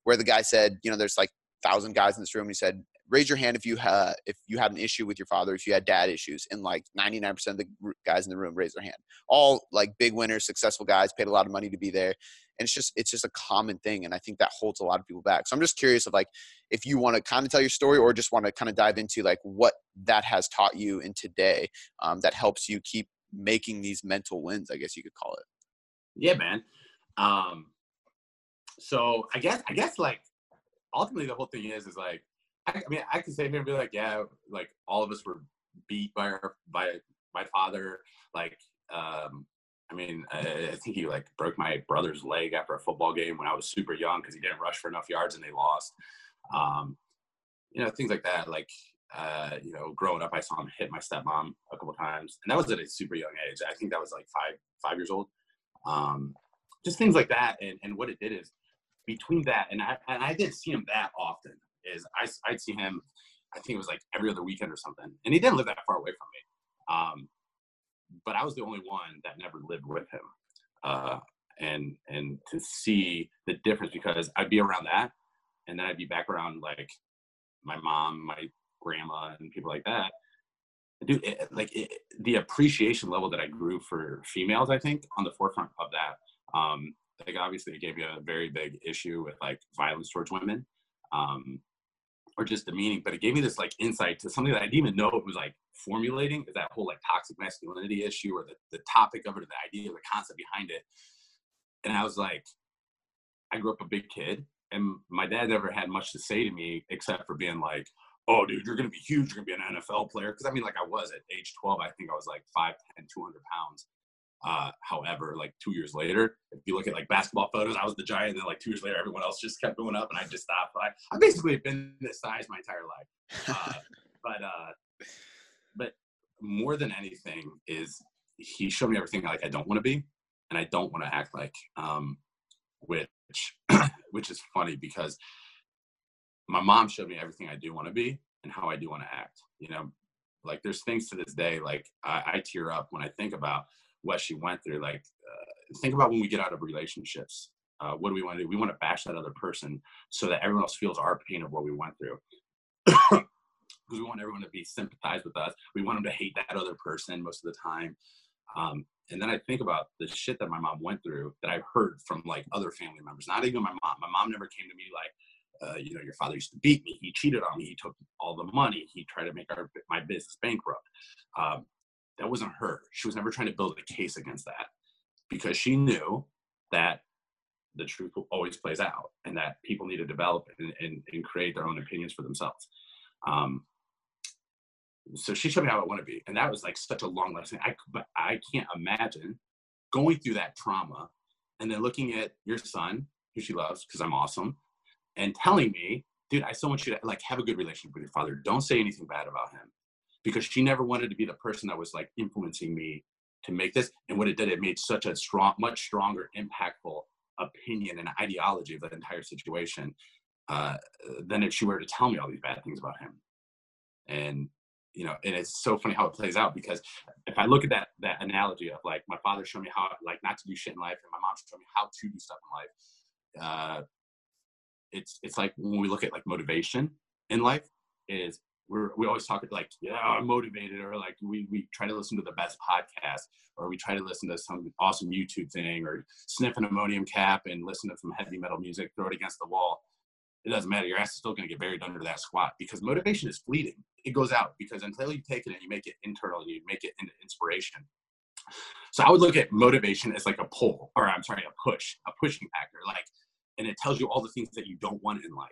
where the guy said, you know, there's like thousand guys in this room. He said, raise your hand if you had if you had an issue with your father, if you had dad issues. And like 99% of the guys in the room raise their hand. All like big winners, successful guys, paid a lot of money to be there and it's just it's just a common thing and i think that holds a lot of people back so i'm just curious of like if you want to kind of tell your story or just want to kind of dive into like what that has taught you in today um, that helps you keep making these mental wins i guess you could call it yeah man um so i guess i guess like ultimately the whole thing is is like I, I mean i can sit here and be like yeah like all of us were beat by our by my father like um I mean, I, I, think he like broke my brother's leg after a football game when I was super young because he didn't rush for enough yards and they lost. Um, you know, things like that. Like, uh, you know, growing up, I saw him hit my stepmom a couple times, and that was at a super young age. I think that was like five five years old. um, just things like that. And, and what it did is between that, and I, and I didn't see him that often, is I, I'd see him, I think it was like every other weekend or something. And he didn't live that far away from me. Um, but I was the only one that never lived with him. Uh, and and to see the difference because I'd be around that, and then I'd be back around like my mom, my grandma, and people like that. Dude, it, like it, the appreciation level that I grew for females, I think, on the forefront of that. Um, like obviously, it gave me a very big issue with like violence towards women, um, or just demeaning. But it gave me this like insight to something that I didn't even know it was like formulating. That whole like toxic masculinity issue, or the the topic of it, or the idea, or the concept behind it and I was like, I grew up a big kid, and my dad never had much to say to me except for being like, "Oh, dude, you're gonna be huge. You're gonna be an NFL player." Because I mean, like I was at age 12. I think I was like five 5'10", 200 pounds. Uh, however, like two years later, if you look at like basketball photos, I was the giant. And then like two years later, everyone else just kept going up, and I just stopped. I, I basically have been this size my entire life. Uh, <laughs> but uh, but more than anything is he showed me everything like I don't want to be and I don't want to act like, um, which <clears throat> which is funny because my mom showed me everything I do want to be and how I do want to act. You know, like there's things to this day like I, I tear up when I think about what she went through. Like uh, think about when we get out of relationships. Uh, what do we want to do? We want to bash that other person so that everyone else feels our pain of what we went through. <coughs> because we want everyone to be sympathized with us. We want them to hate that other person most of the time. Um, and then I think about the shit that my mom went through that I've heard from like other family members, not even my mom. My mom never came to me like, uh, you know, your father used to beat me. He cheated on me. He took all the money. He tried to make our, my business bankrupt. Um, that wasn't her. She was never trying to build a case against that because she knew that the truth always plays out and that people need to develop and, and, and create their own opinions for themselves. Um, so she showed me how I want to be, and that was like such a long lesson. I I can't imagine going through that trauma and then looking at your son, who she loves because I'm awesome, and telling me, dude, I still want you to like have a good relationship with your father. Don't say anything bad about him, because she never wanted to be the person that was like influencing me to make this. And what it did, it made such a strong, much stronger, impactful opinion and ideology of the entire situation uh, than if she were to tell me all these bad things about him. And you know, and it's so funny how it plays out because if I look at that that analogy of like my father showed me how like not to do shit in life, and my mom showed me how to do stuff in life. Uh, it's it's like when we look at like motivation in life is we're we always talk like yeah I'm motivated or like we we try to listen to the best podcast or we try to listen to some awesome YouTube thing or sniff an ammonium cap and listen to some heavy metal music, throw it against the wall it doesn't matter. Your ass is still going to get buried under that squat because motivation is fleeting. It goes out because until you take it and you make it internal and you make it into inspiration. So I would look at motivation as like a pull, or I'm sorry, a push, a pushing factor. Like, and it tells you all the things that you don't want in life.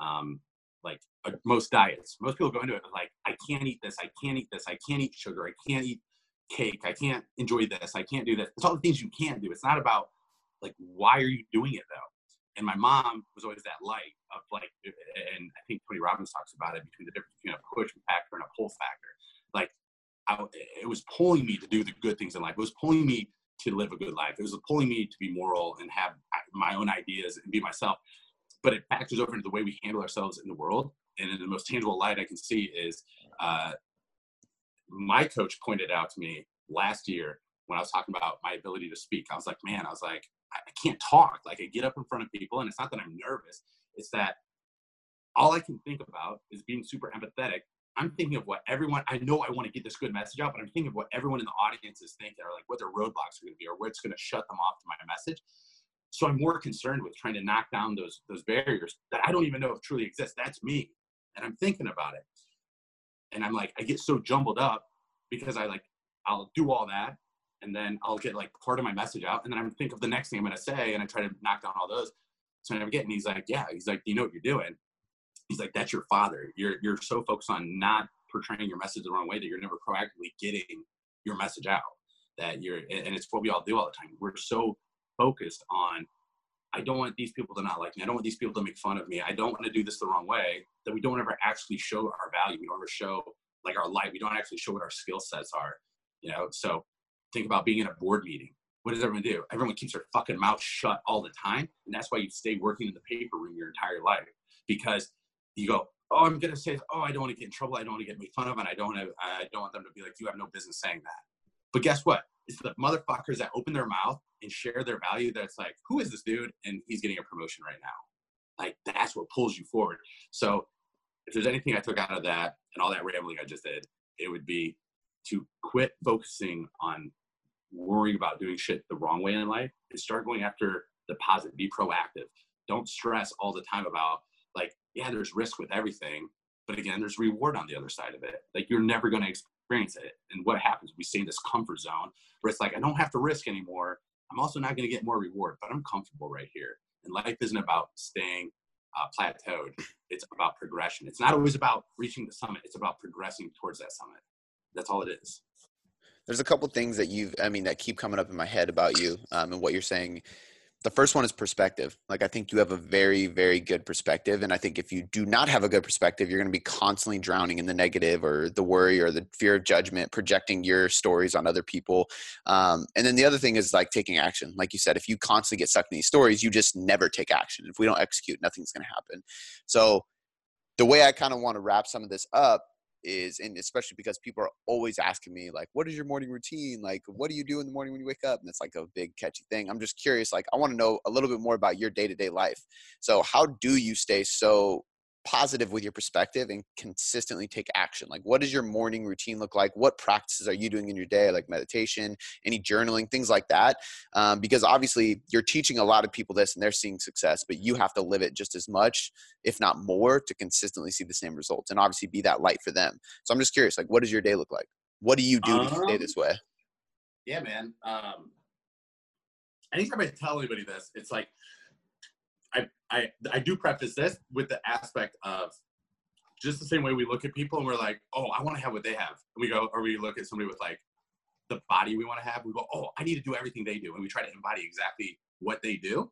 Um, like uh, most diets, most people go into it like, I can't eat this, I can't eat this, I can't eat sugar, I can't eat cake, I can't enjoy this, I can't do this. It's all the things you can't do. It's not about like why are you doing it though and my mom was always that light of like, and I think Tony Robbins talks about it between the difference between a push factor and a pull factor. Like, I, it was pulling me to do the good things in life. It was pulling me to live a good life. It was pulling me to be moral and have my own ideas and be myself. But it factors over into the way we handle ourselves in the world. And in the most tangible light I can see is uh, my coach pointed out to me last year when I was talking about my ability to speak. I was like, man, I was like, I can't talk. Like I get up in front of people, and it's not that I'm nervous. It's that all I can think about is being super empathetic. I'm thinking of what everyone. I know I want to get this good message out, but I'm thinking of what everyone in the audience is thinking, or like what their roadblocks are going to be, or what's going to shut them off to my message. So I'm more concerned with trying to knock down those those barriers that I don't even know if truly exist. That's me, and I'm thinking about it, and I'm like, I get so jumbled up because I like I'll do all that, and then I'll get like part of my message out, and then I'm think of the next thing I'm gonna say, and I try to knock down all those. So I never get. And he's like, "Yeah." He's like, "You know what you're doing?" He's like, "That's your father. You're you're so focused on not portraying your message the wrong way that you're never proactively getting your message out. That you're, and it's what we all do all the time. We're so focused on I don't want these people to not like me. I don't want these people to make fun of me. I don't want to do this the wrong way. That we don't ever actually show our value. We don't ever show like our light. We don't actually show what our skill sets are. You know, so think about being in a board meeting what does everyone do? Everyone keeps their fucking mouth shut all the time. And that's why you stay working in the paper room your entire life because you go, oh, I'm gonna say, oh, I don't want to get in trouble. I don't want to get made fun of, and I don't have, I don't want them to be like, you have no business saying that. But guess what? It's the motherfuckers that open their mouth and share their value that's like, who is this dude? And he's getting a promotion right now. Like that's what pulls you forward. So if there's anything I took out of that and all that rambling I just did, it would be to quit focusing on worrying about doing shit the wrong way in life and start going after the positive. Be proactive. Don't stress all the time about like, yeah, there's risk with everything, but again, there's reward on the other side of it. Like you're never going to experience it. And what happens? We stay in this comfort zone where it's like, I don't have to risk anymore. I'm also not going to get more reward, but I'm comfortable right here. And life isn't about staying uh, plateaued. It's about progression. It's not always about reaching the summit. It's about progressing towards that summit. That's all it is. There's a couple things that you've, I mean, that keep coming up in my head about you um, and what you're saying the first one is perspective. Like I think you have a very, very good perspective. And I think if you do not have a good perspective, you're going to be constantly drowning in the negative or the worry or the fear of judgment, projecting your stories on other people. Um, and then the other thing is like taking action. Like you said, if you constantly get stuck in these stories, you just never take action. If we don't execute, nothing's going to happen. So the way I kind of want to wrap some of this up is and especially because people are always asking me like what is your morning routine? Like what do you do in the morning when you wake up? And it's like a big catchy thing. I'm just curious like i want to know a little bit more about your day-to-day life. So how do you stay so positive with your perspective and consistently take action like what does your morning routine look like? What practices are you doing in your day like meditation any journaling things like that? Um, because obviously you're teaching a lot of people this and they're seeing success but you have to live it just as much if not more to consistently see the same results and obviously be that light for them. So i'm just curious like what does your day look like? What do you do um, to stay this way? Yeah man um, anytime i tell anybody this it's like I, I, I do preface this with the aspect of just the same way we look at people and we're like, oh, I want to have what they have. And we go, or we look at somebody with like the body we want to have. We go, oh, I need to do everything they do. And we try to embody exactly what they do.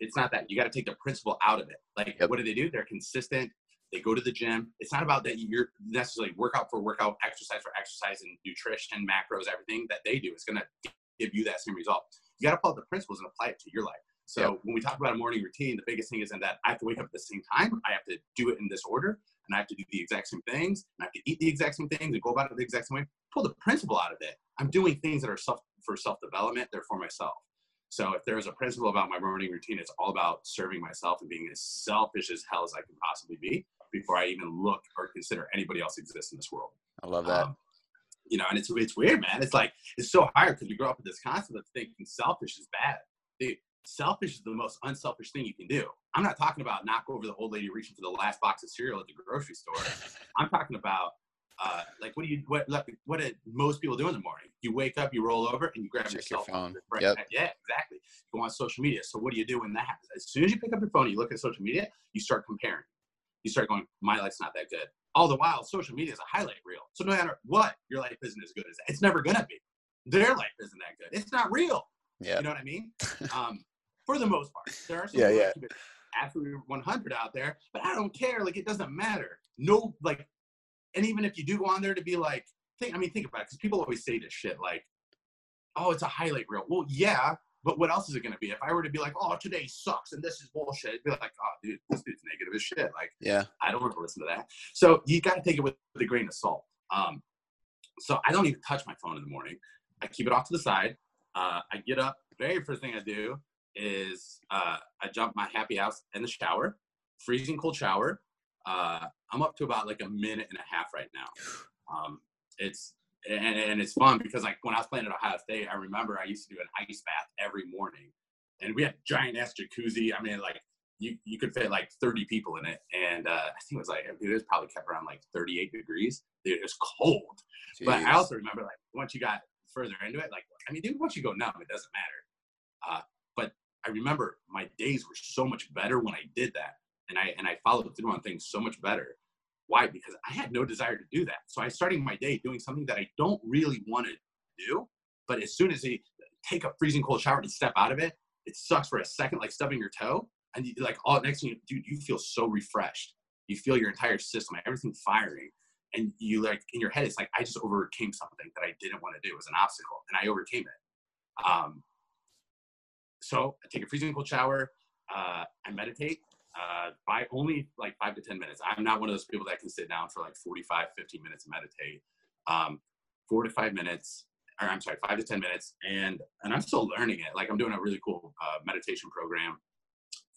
It's not that. You got to take the principle out of it. Like, yep. what do they do? They're consistent. They go to the gym. It's not about that you're necessarily workout for workout, exercise for exercise, and nutrition, macros, everything that they do. It's going to give you that same result. You got to pull out the principles and apply it to your life. So yep. when we talk about a morning routine, the biggest thing is in that I have to wake up at the same time. I have to do it in this order, and I have to do the exact same things, and I have to eat the exact same things, and go about it the exact same way. Pull the principle out of it. I'm doing things that are self for self development. They're for myself. So if there is a principle about my morning routine, it's all about serving myself and being as selfish as hell as I can possibly be before I even look or consider anybody else exists in this world. I love that. Um, you know, and it's it's weird, man. It's like it's so hard because we grow up with this concept of thinking selfish is bad. Dude, selfish is the most unselfish thing you can do. I'm not talking about knock over the old lady reaching for the last box of cereal at the grocery store. <laughs> I'm talking about uh, like what do you what what did most people do in the morning? You wake up, you roll over, and you grab your cell phone. Right? Yep. Yeah, exactly. You go on social media. So what do you do when that happens? As soon as you pick up your phone, you look at social media, you start comparing. You start going, my life's not that good. All the while, social media is a highlight reel. So no matter what, your life isn't as good as that. It's never gonna be. Their life isn't that good. It's not real. Yeah. You know what I mean? <laughs> Um, for the most part. There are some yeah, yeah. absolutely 100 out there, but I don't care. Like it doesn't matter. No, like, and even if you do go on there to be like, think, I mean, think about it, because people always say this shit like, oh, it's a highlight reel. Well, yeah, but what else is it going to be? If I were to be like, oh, today sucks and this is bullshit, it'd be like, oh, dude, this dude's negative as shit. Like, yeah, I don't want to listen to that. So you got to take it with, with a grain of salt. Um, so I don't even touch my phone in the morning. I keep it off to the side. Uh, I get up. Very first thing I do is uh, I jump my happy house in the shower, freezing cold shower. Uh, I'm up to about like a minute and a half right now. <sighs> Um, it's and, and it's fun because like when I was playing at Ohio State, I remember I used to do an ice bath every morning, and we had giant ass jacuzzi. I mean, like you you could fit like 30 people in it, and uh, I think it was like it was probably kept around like 38 degrees. Dude, it was cold, Jeez. but I also remember like once you got further into it, like I mean, dude, once you go numb, it doesn't matter. Uh, I remember my days were so much better when I did that. And I and I followed through on things so much better. Why? Because I had no desire to do that. So I started my day doing something that I don't really want to do. But as soon as I take a freezing cold shower and step out of it, it sucks for a second, like stubbing your toe. And you, like all next thing, you, dude, you feel so refreshed. You feel your entire system, everything firing, and you like in your head, it's like I just overcame something that I didn't want to do as an obstacle, and I overcame it. Um, so I take a freezing cold shower. Uh, I meditate uh, by only like five to 10 minutes. I'm not one of those people that can sit down for like 45, 50 minutes and meditate. Um, four to five minutes, or I'm sorry, five to 10 minutes. And, and I'm still learning it. Like I'm doing a really cool uh, meditation program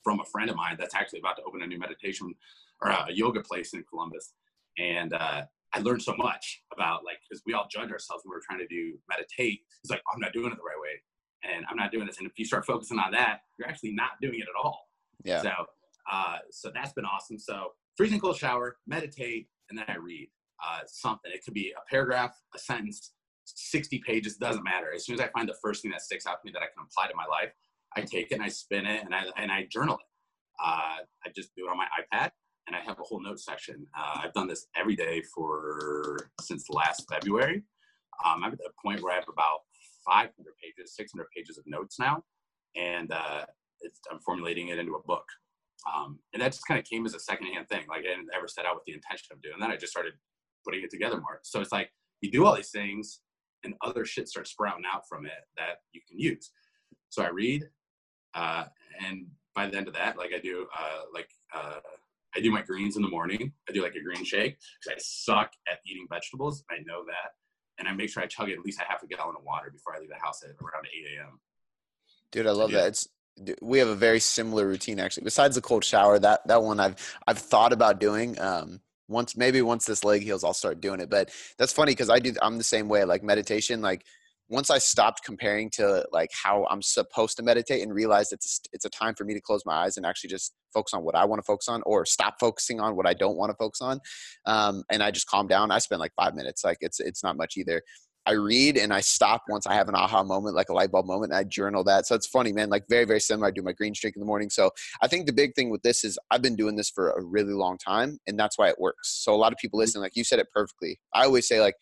from a friend of mine that's actually about to open a new meditation or a yoga place in Columbus. And uh, I learned so much about like, because we all judge ourselves when we're trying to do meditate. It's like, oh, I'm not doing it the right way. And I'm not doing this. And if you start focusing on that, you're actually not doing it at all. Yeah. So, uh, so that's been awesome. So freezing cold shower, meditate, and then I read uh, something. It could be a paragraph, a sentence, 60 pages, doesn't matter. As soon as I find the first thing that sticks out to me that I can apply to my life, I take it and I spin it and I, and I journal it. Uh, I just do it on my iPad and I have a whole note section. Uh, I've done this every day for since last February. Um, I'm at the point where I have about 500 pages, 600 pages of notes now, and uh, I'm formulating it into a book. Um, and that just kind of came as a secondhand thing. Like I didn't ever set out with the intention of doing that. I just started putting it together more. So it's like you do all these things, and other shit starts sprouting out from it that you can use. So I read, uh, and by the end of that, like I do, uh, like uh, I do my greens in the morning. I do like a green shake because I suck at eating vegetables. I know that, and I make sure I chug at least a half a gallon of water before I leave the house at around 8 a.m. Dude, I love that. It's we have a very similar routine actually. Besides the cold shower, that that one I've I've thought about doing. Um, once maybe once this leg heals, I'll start doing it. But that's funny because I do. I'm the same way. Like meditation, like once I stopped comparing to like how I'm supposed to meditate and realized it's a, it's a time for me to close my eyes and actually just focus on what I want to focus on or stop focusing on what I don't want to focus on. Um, and I just calm down. I spend like five minutes. Like it's it's not much either. I read and I stop once I have an aha moment, like a light bulb moment, and I journal that. So it's funny, man. Like very, very similar. I do my green streak in the morning. So I think the big thing with this is I've been doing this for a really long time, and that's why it works. So a lot of people listen, like you said it perfectly. I always say like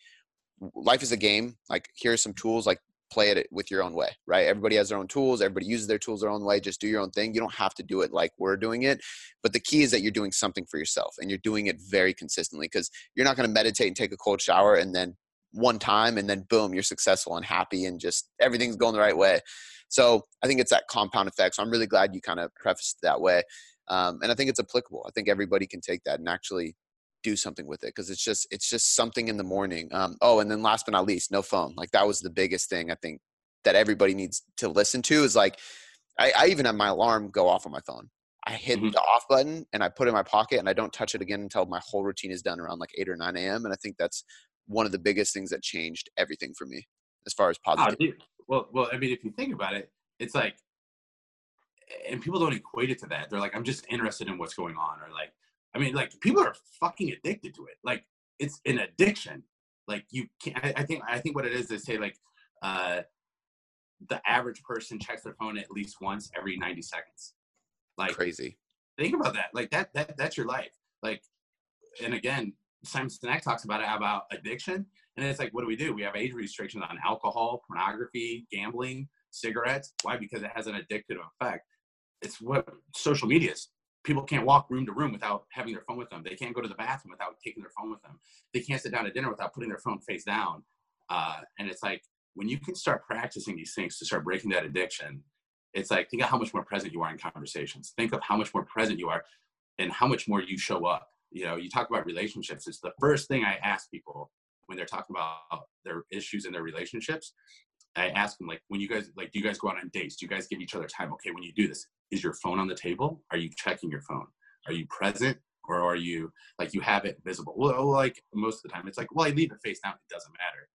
life is a game. Like here's some tools. Like play it with your own way, right? Everybody has their own tools. Everybody uses their tools their own way. Just do your own thing. You don't have to do it like we're doing it. But the key is that you're doing something for yourself and you're doing it very consistently because you're not going to meditate and take a cold shower and then one time and then boom, you're successful and happy and just everything's going the right way. So I think it's that compound effect. So I'm really glad you kind of prefaced that way. Um, and I think it's applicable. I think everybody can take that and actually do something with it because it's just it's just something in the morning. Um, oh, and then last but not least, no phone. Like that was the biggest thing I think that everybody needs to listen to is like I, I even have my alarm go off on my phone. I hit mm-hmm. the off button and I put it in my pocket and I don't touch it again until my whole routine is done around like eight or nine a.m. And I think that's one of the biggest things that changed everything for me as far as positive. Oh, well, well, I mean, if you think about it, it's like, and people don't equate it to that. They're like, I'm just interested in what's going on, or like, I mean, like people are fucking addicted to it. Like it's an addiction. Like you can't. I, I think. I think what it is. They say like, uh, the average person checks their phone at least once every 90 seconds. Like crazy. Think about that. Like that. That that's your life. Like, and again, Simon Sinek talks about it about addiction, and it's like, what do we do? We have age restrictions on alcohol, pornography, gambling, cigarettes. Why? Because it has an addictive effect. It's what social media is. People can't walk room to room without having their phone with them. They can't go to the bathroom without taking their phone with them. They can't sit down to dinner without putting their phone face down. Uh, and it's like when you can start practicing these things to start breaking that addiction, it's like think of how much more present you are in conversations. Think of how much more present you are and how much more you show up you know you talk about relationships it's the first thing i ask people when they're talking about their issues in their relationships i ask them like when you guys like do you guys go out on dates do you guys give each other time okay when you do this is your phone on the table are you checking your phone are you present or are you like you have it visible well like most of the time it's like well i leave it face down it doesn't matter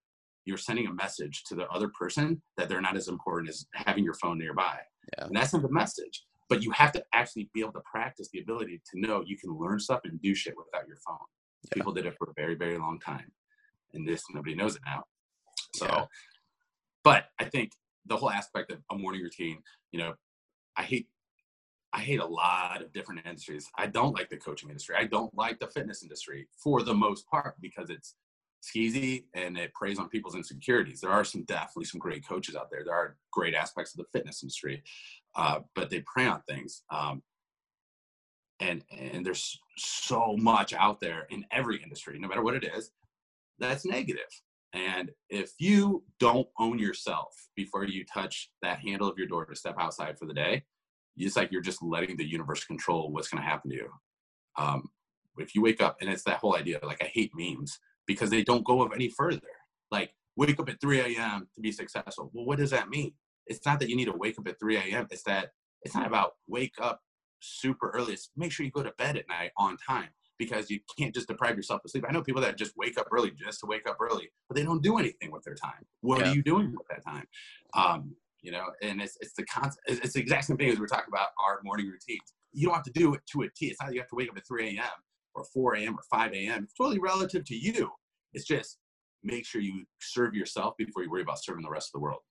you're sending a message to the other person that they're not as important as having your phone nearby yeah. and that's not the message but you have to actually be able to practice the ability to know you can learn stuff and do shit without your phone. Yeah. People did it for a very, very long time. And this, nobody knows it now. So, yeah. but I think the whole aspect of a morning routine, you know, I hate, I hate a lot of different industries. I don't like the coaching industry. I don't like the fitness industry for the most part because it's skeezy and it preys on people's insecurities. There are some definitely some great coaches out there. There are great aspects of the fitness industry, uh, but they prey on things. Um, and and there's so much out there in every industry, no matter what it is, that's negative. And if you don't own yourself before you touch that handle of your door to step outside for the day, it's like you're just letting the universe control what's going to happen to you. Um, if you wake up, and it's that whole idea, like I hate memes because they don't go any further. Like wake up at 3 a.m. to be successful. Well, what does that mean? It's not that you need to wake up at 3 a.m. It's that it's not about wake up super early. It's make sure you go to bed at night on time because you can't just deprive yourself of sleep. I know people that just wake up early just to wake up early, but they don't do anything with their time. What yeah. are you doing with that time? Um, you know, and it's it's the concept. It's the exact same thing as we're talking about our morning routines. You don't have to do it to a T. It's not you have to wake up at 3 a.m. or 4 a.m. or 5 a.m. It's totally relative to you. It's just make sure you serve yourself before you worry about serving the rest of the world.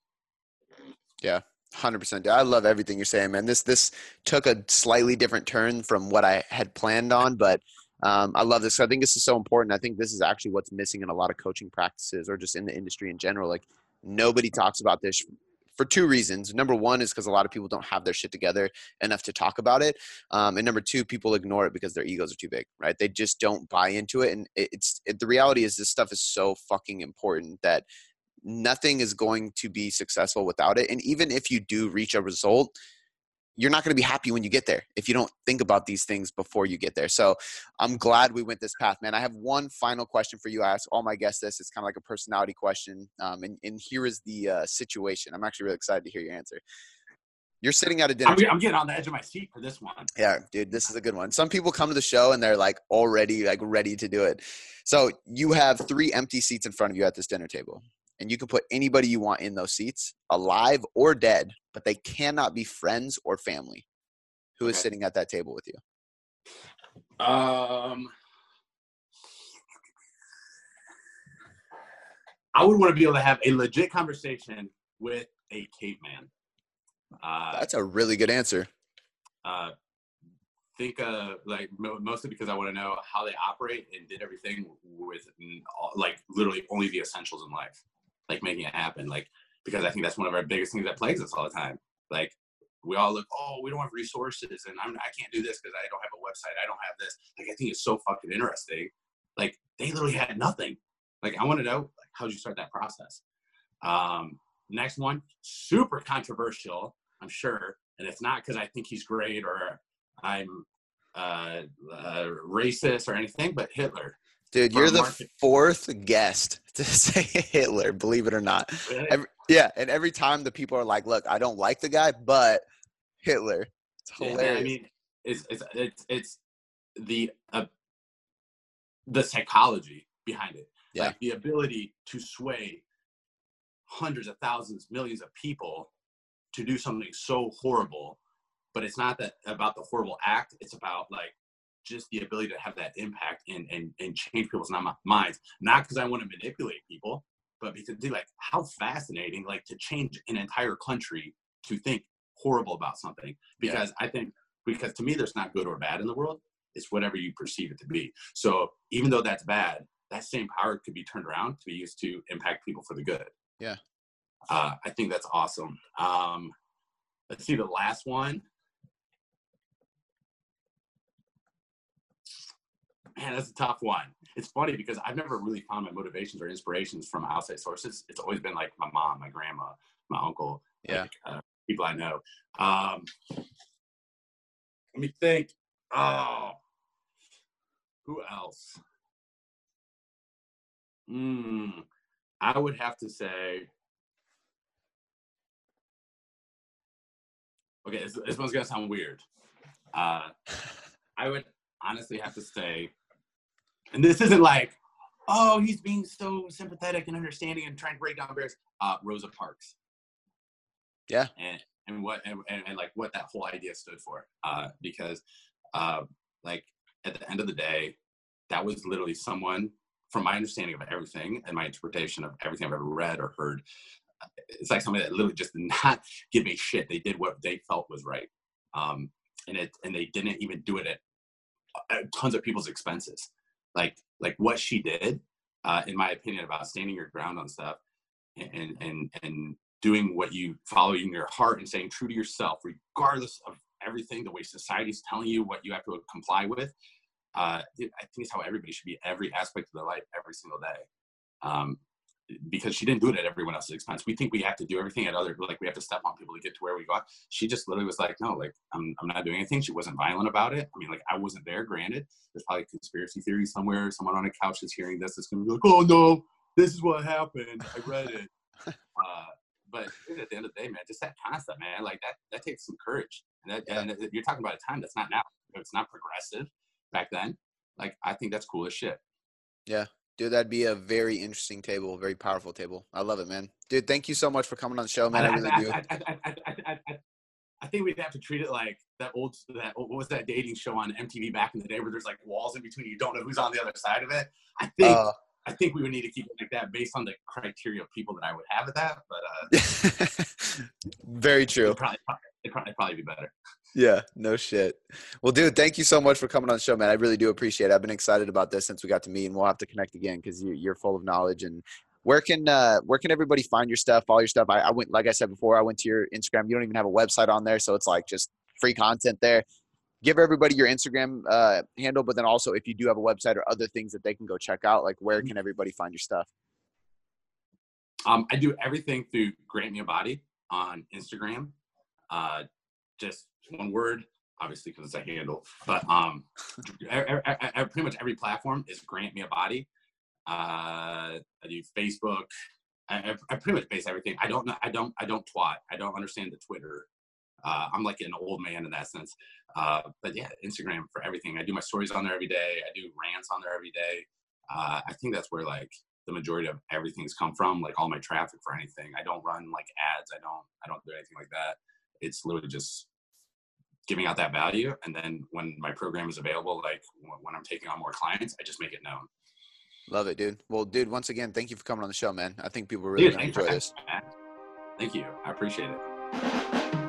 Yeah, Hundred percent. I love everything you're saying, man. This this took a slightly different turn from what I had planned on, but um, I love this. I think this is so important. I think this is actually what's missing in a lot of coaching practices or just in the industry in general. Like nobody talks about this for two reasons. Number one is because a lot of people don't have their shit together enough to talk about it, um, and number two, people ignore it because their egos are too big. Right? They just don't buy into it, and it's it, the reality is this stuff is so fucking important that nothing is going to be successful without it. And even if you do reach a result, you're not going to be happy when you get there if you don't think about these things before you get there. So I'm glad we went this path, man. I have one final question for you. I ask all my guests this. It's kind of like a personality question. Um, and, and here is the uh, situation. I'm actually really excited to hear your answer. You're sitting at a dinner. I'm, I'm, getting on the edge of my seat for this one. Yeah, dude, this is a good one. Some people come to the show and they're like already like ready to do it. So you have three empty seats in front of you at this dinner table and you can put anybody you want in those seats, alive or dead, but they cannot be friends or family. Who okay. is sitting at that table with you? Um, I would want to be able to have a legit conversation with a caveman. Uh, That's a really good answer. Uh, think uh, like mostly because I want to know how they operate and did everything with like literally only the essentials in life like making it happen. Like because I think that's one of our biggest things that plagues us all the time. Like we all look, oh, we don't have resources, and I'm I can't do this because I don't have a website. I don't have this. Like I think it's so fucking interesting. Like they literally had nothing. Like I want to know like how did you start that process? Um, next one, super controversial, I'm sure, and it's not because I think he's great or I'm uh, uh, racist or anything, but Hitler. Dude, you're the market. fourth guest <laughs> to say Hitler, believe it or not. Really? Every, yeah, and every time the people are like, "Look, I don't like the guy, but Hitler." It's hilarious. Yeah, I mean, it's it's it's, it's the uh, the psychology behind it. Yeah. Like the ability to sway hundreds of thousands, millions of people to do something so horrible, but it's not that about the horrible act. It's about like just the ability to have that impact and and, and change people's minds. Not because I want to manipulate people, but because dude, like how fascinating, like to change an entire country to think horrible about something. Because yeah. I think because to me there's not good or bad in the world. It's whatever you perceive it to be. So even though that's bad, that same power could be turned around to be used to impact people for the good. Yeah. Uh, I think that's awesome. Um, let's see the last one. Man, that's a tough one. It's funny because I've never really found my motivations or inspirations from outside sources. It's always been like my mom, my grandma, my uncle, yeah, like, uh, people I know. Um, let me think. Oh, who else? Hmm. I would have to say. Okay, this, this one's gonna sound weird. Uh, I would honestly have to say and this isn't like, oh, he's being so sympathetic and understanding and trying to break down barriers. Uh, Rosa Parks. Yeah. And and what and, and, like what that whole idea stood for. Uh, because uh, like at the end of the day, that was literally someone from my understanding of everything and my interpretation of everything I've ever read or heard. It's like somebody that literally just did not <laughs> give a shit. They did what they felt was right. Um, and it and they didn't even do it at, at tons of people's expenses like like what she did, uh, in my opinion, about standing your ground on stuff and and and doing what you following your heart and staying true to yourself, regardless of everything the way society is telling you what you have to comply with. Uh, I think it's how everybody should be every aspect of their life every single day. Um, because she didn't do it at everyone else's expense. We think we have to do everything at other, like we have to step on people to get to where we got. She just literally was like, no, like I'm, I'm not doing anything. She wasn't violent about it. I mean, like I wasn't there, granted. There's probably a conspiracy theory somewhere. Someone on a couch is hearing this. It's going to be like, oh no, this is what happened. I read it. <laughs> uh, but at the end of the day, man, just that concept, man, like that, that takes some courage. And, that, yeah. and you're talking about a time that's not now. It's not progressive back then. Like, I think that's cool as shit. Yeah. Dude, that'd be a very interesting table, very powerful table. I love it, man. Dude, thank you so much for coming on the show, man. I, I really I, do. I, <laughs> I, think we'd have to treat it like that old that what was that dating show on MTV back in the day where there's like walls in between you don't know who's on the other side of it. I think uh, I think we would need to keep it like that based on the criteria of people that I would have at that. But uh, <laughs> very true. It'd probably, it'd probably, it'd probably be better. Yeah, no shit. Well, dude, thank you so much for coming on the show, man. I really do appreciate it. I've been excited about this since we got to meet, and we'll have to connect again because you, are full of knowledge. And where can uh, where can everybody find your stuff, all your stuff? I, I went, like I said before, I went to your Instagram. You don't even have a website on there, so it's like just free content there. Give everybody your Instagram uh, handle, but then also if you do have a website or other things that they can go check out, like where can everybody find your stuff? Um, I do everything through Grant Me a Body on Instagram. Uh, just one word, obviously because it's a handle. But um, pretty much every platform is grant me a body. Uh, I do Facebook. I, I, pretty much base everything. I don't know. I don't. I don't twat. I don't understand the Twitter. Uh, I'm like an old man in that sense. Uh, but yeah, Instagram for everything. I do my stories on there every day. I do rants on there every day. Uh, I think that's where like the majority of everything's come from. Like all my traffic for anything. I don't run like ads. I don't. I don't do anything like that. It's literally just giving out that value. And then when my program is available, like when I'm taking on more clients, I just make it known. Love it, dude. Well, dude, once again, thank you for coming on the show, man. I think people really dude, enjoy this. Thank you. I appreciate it.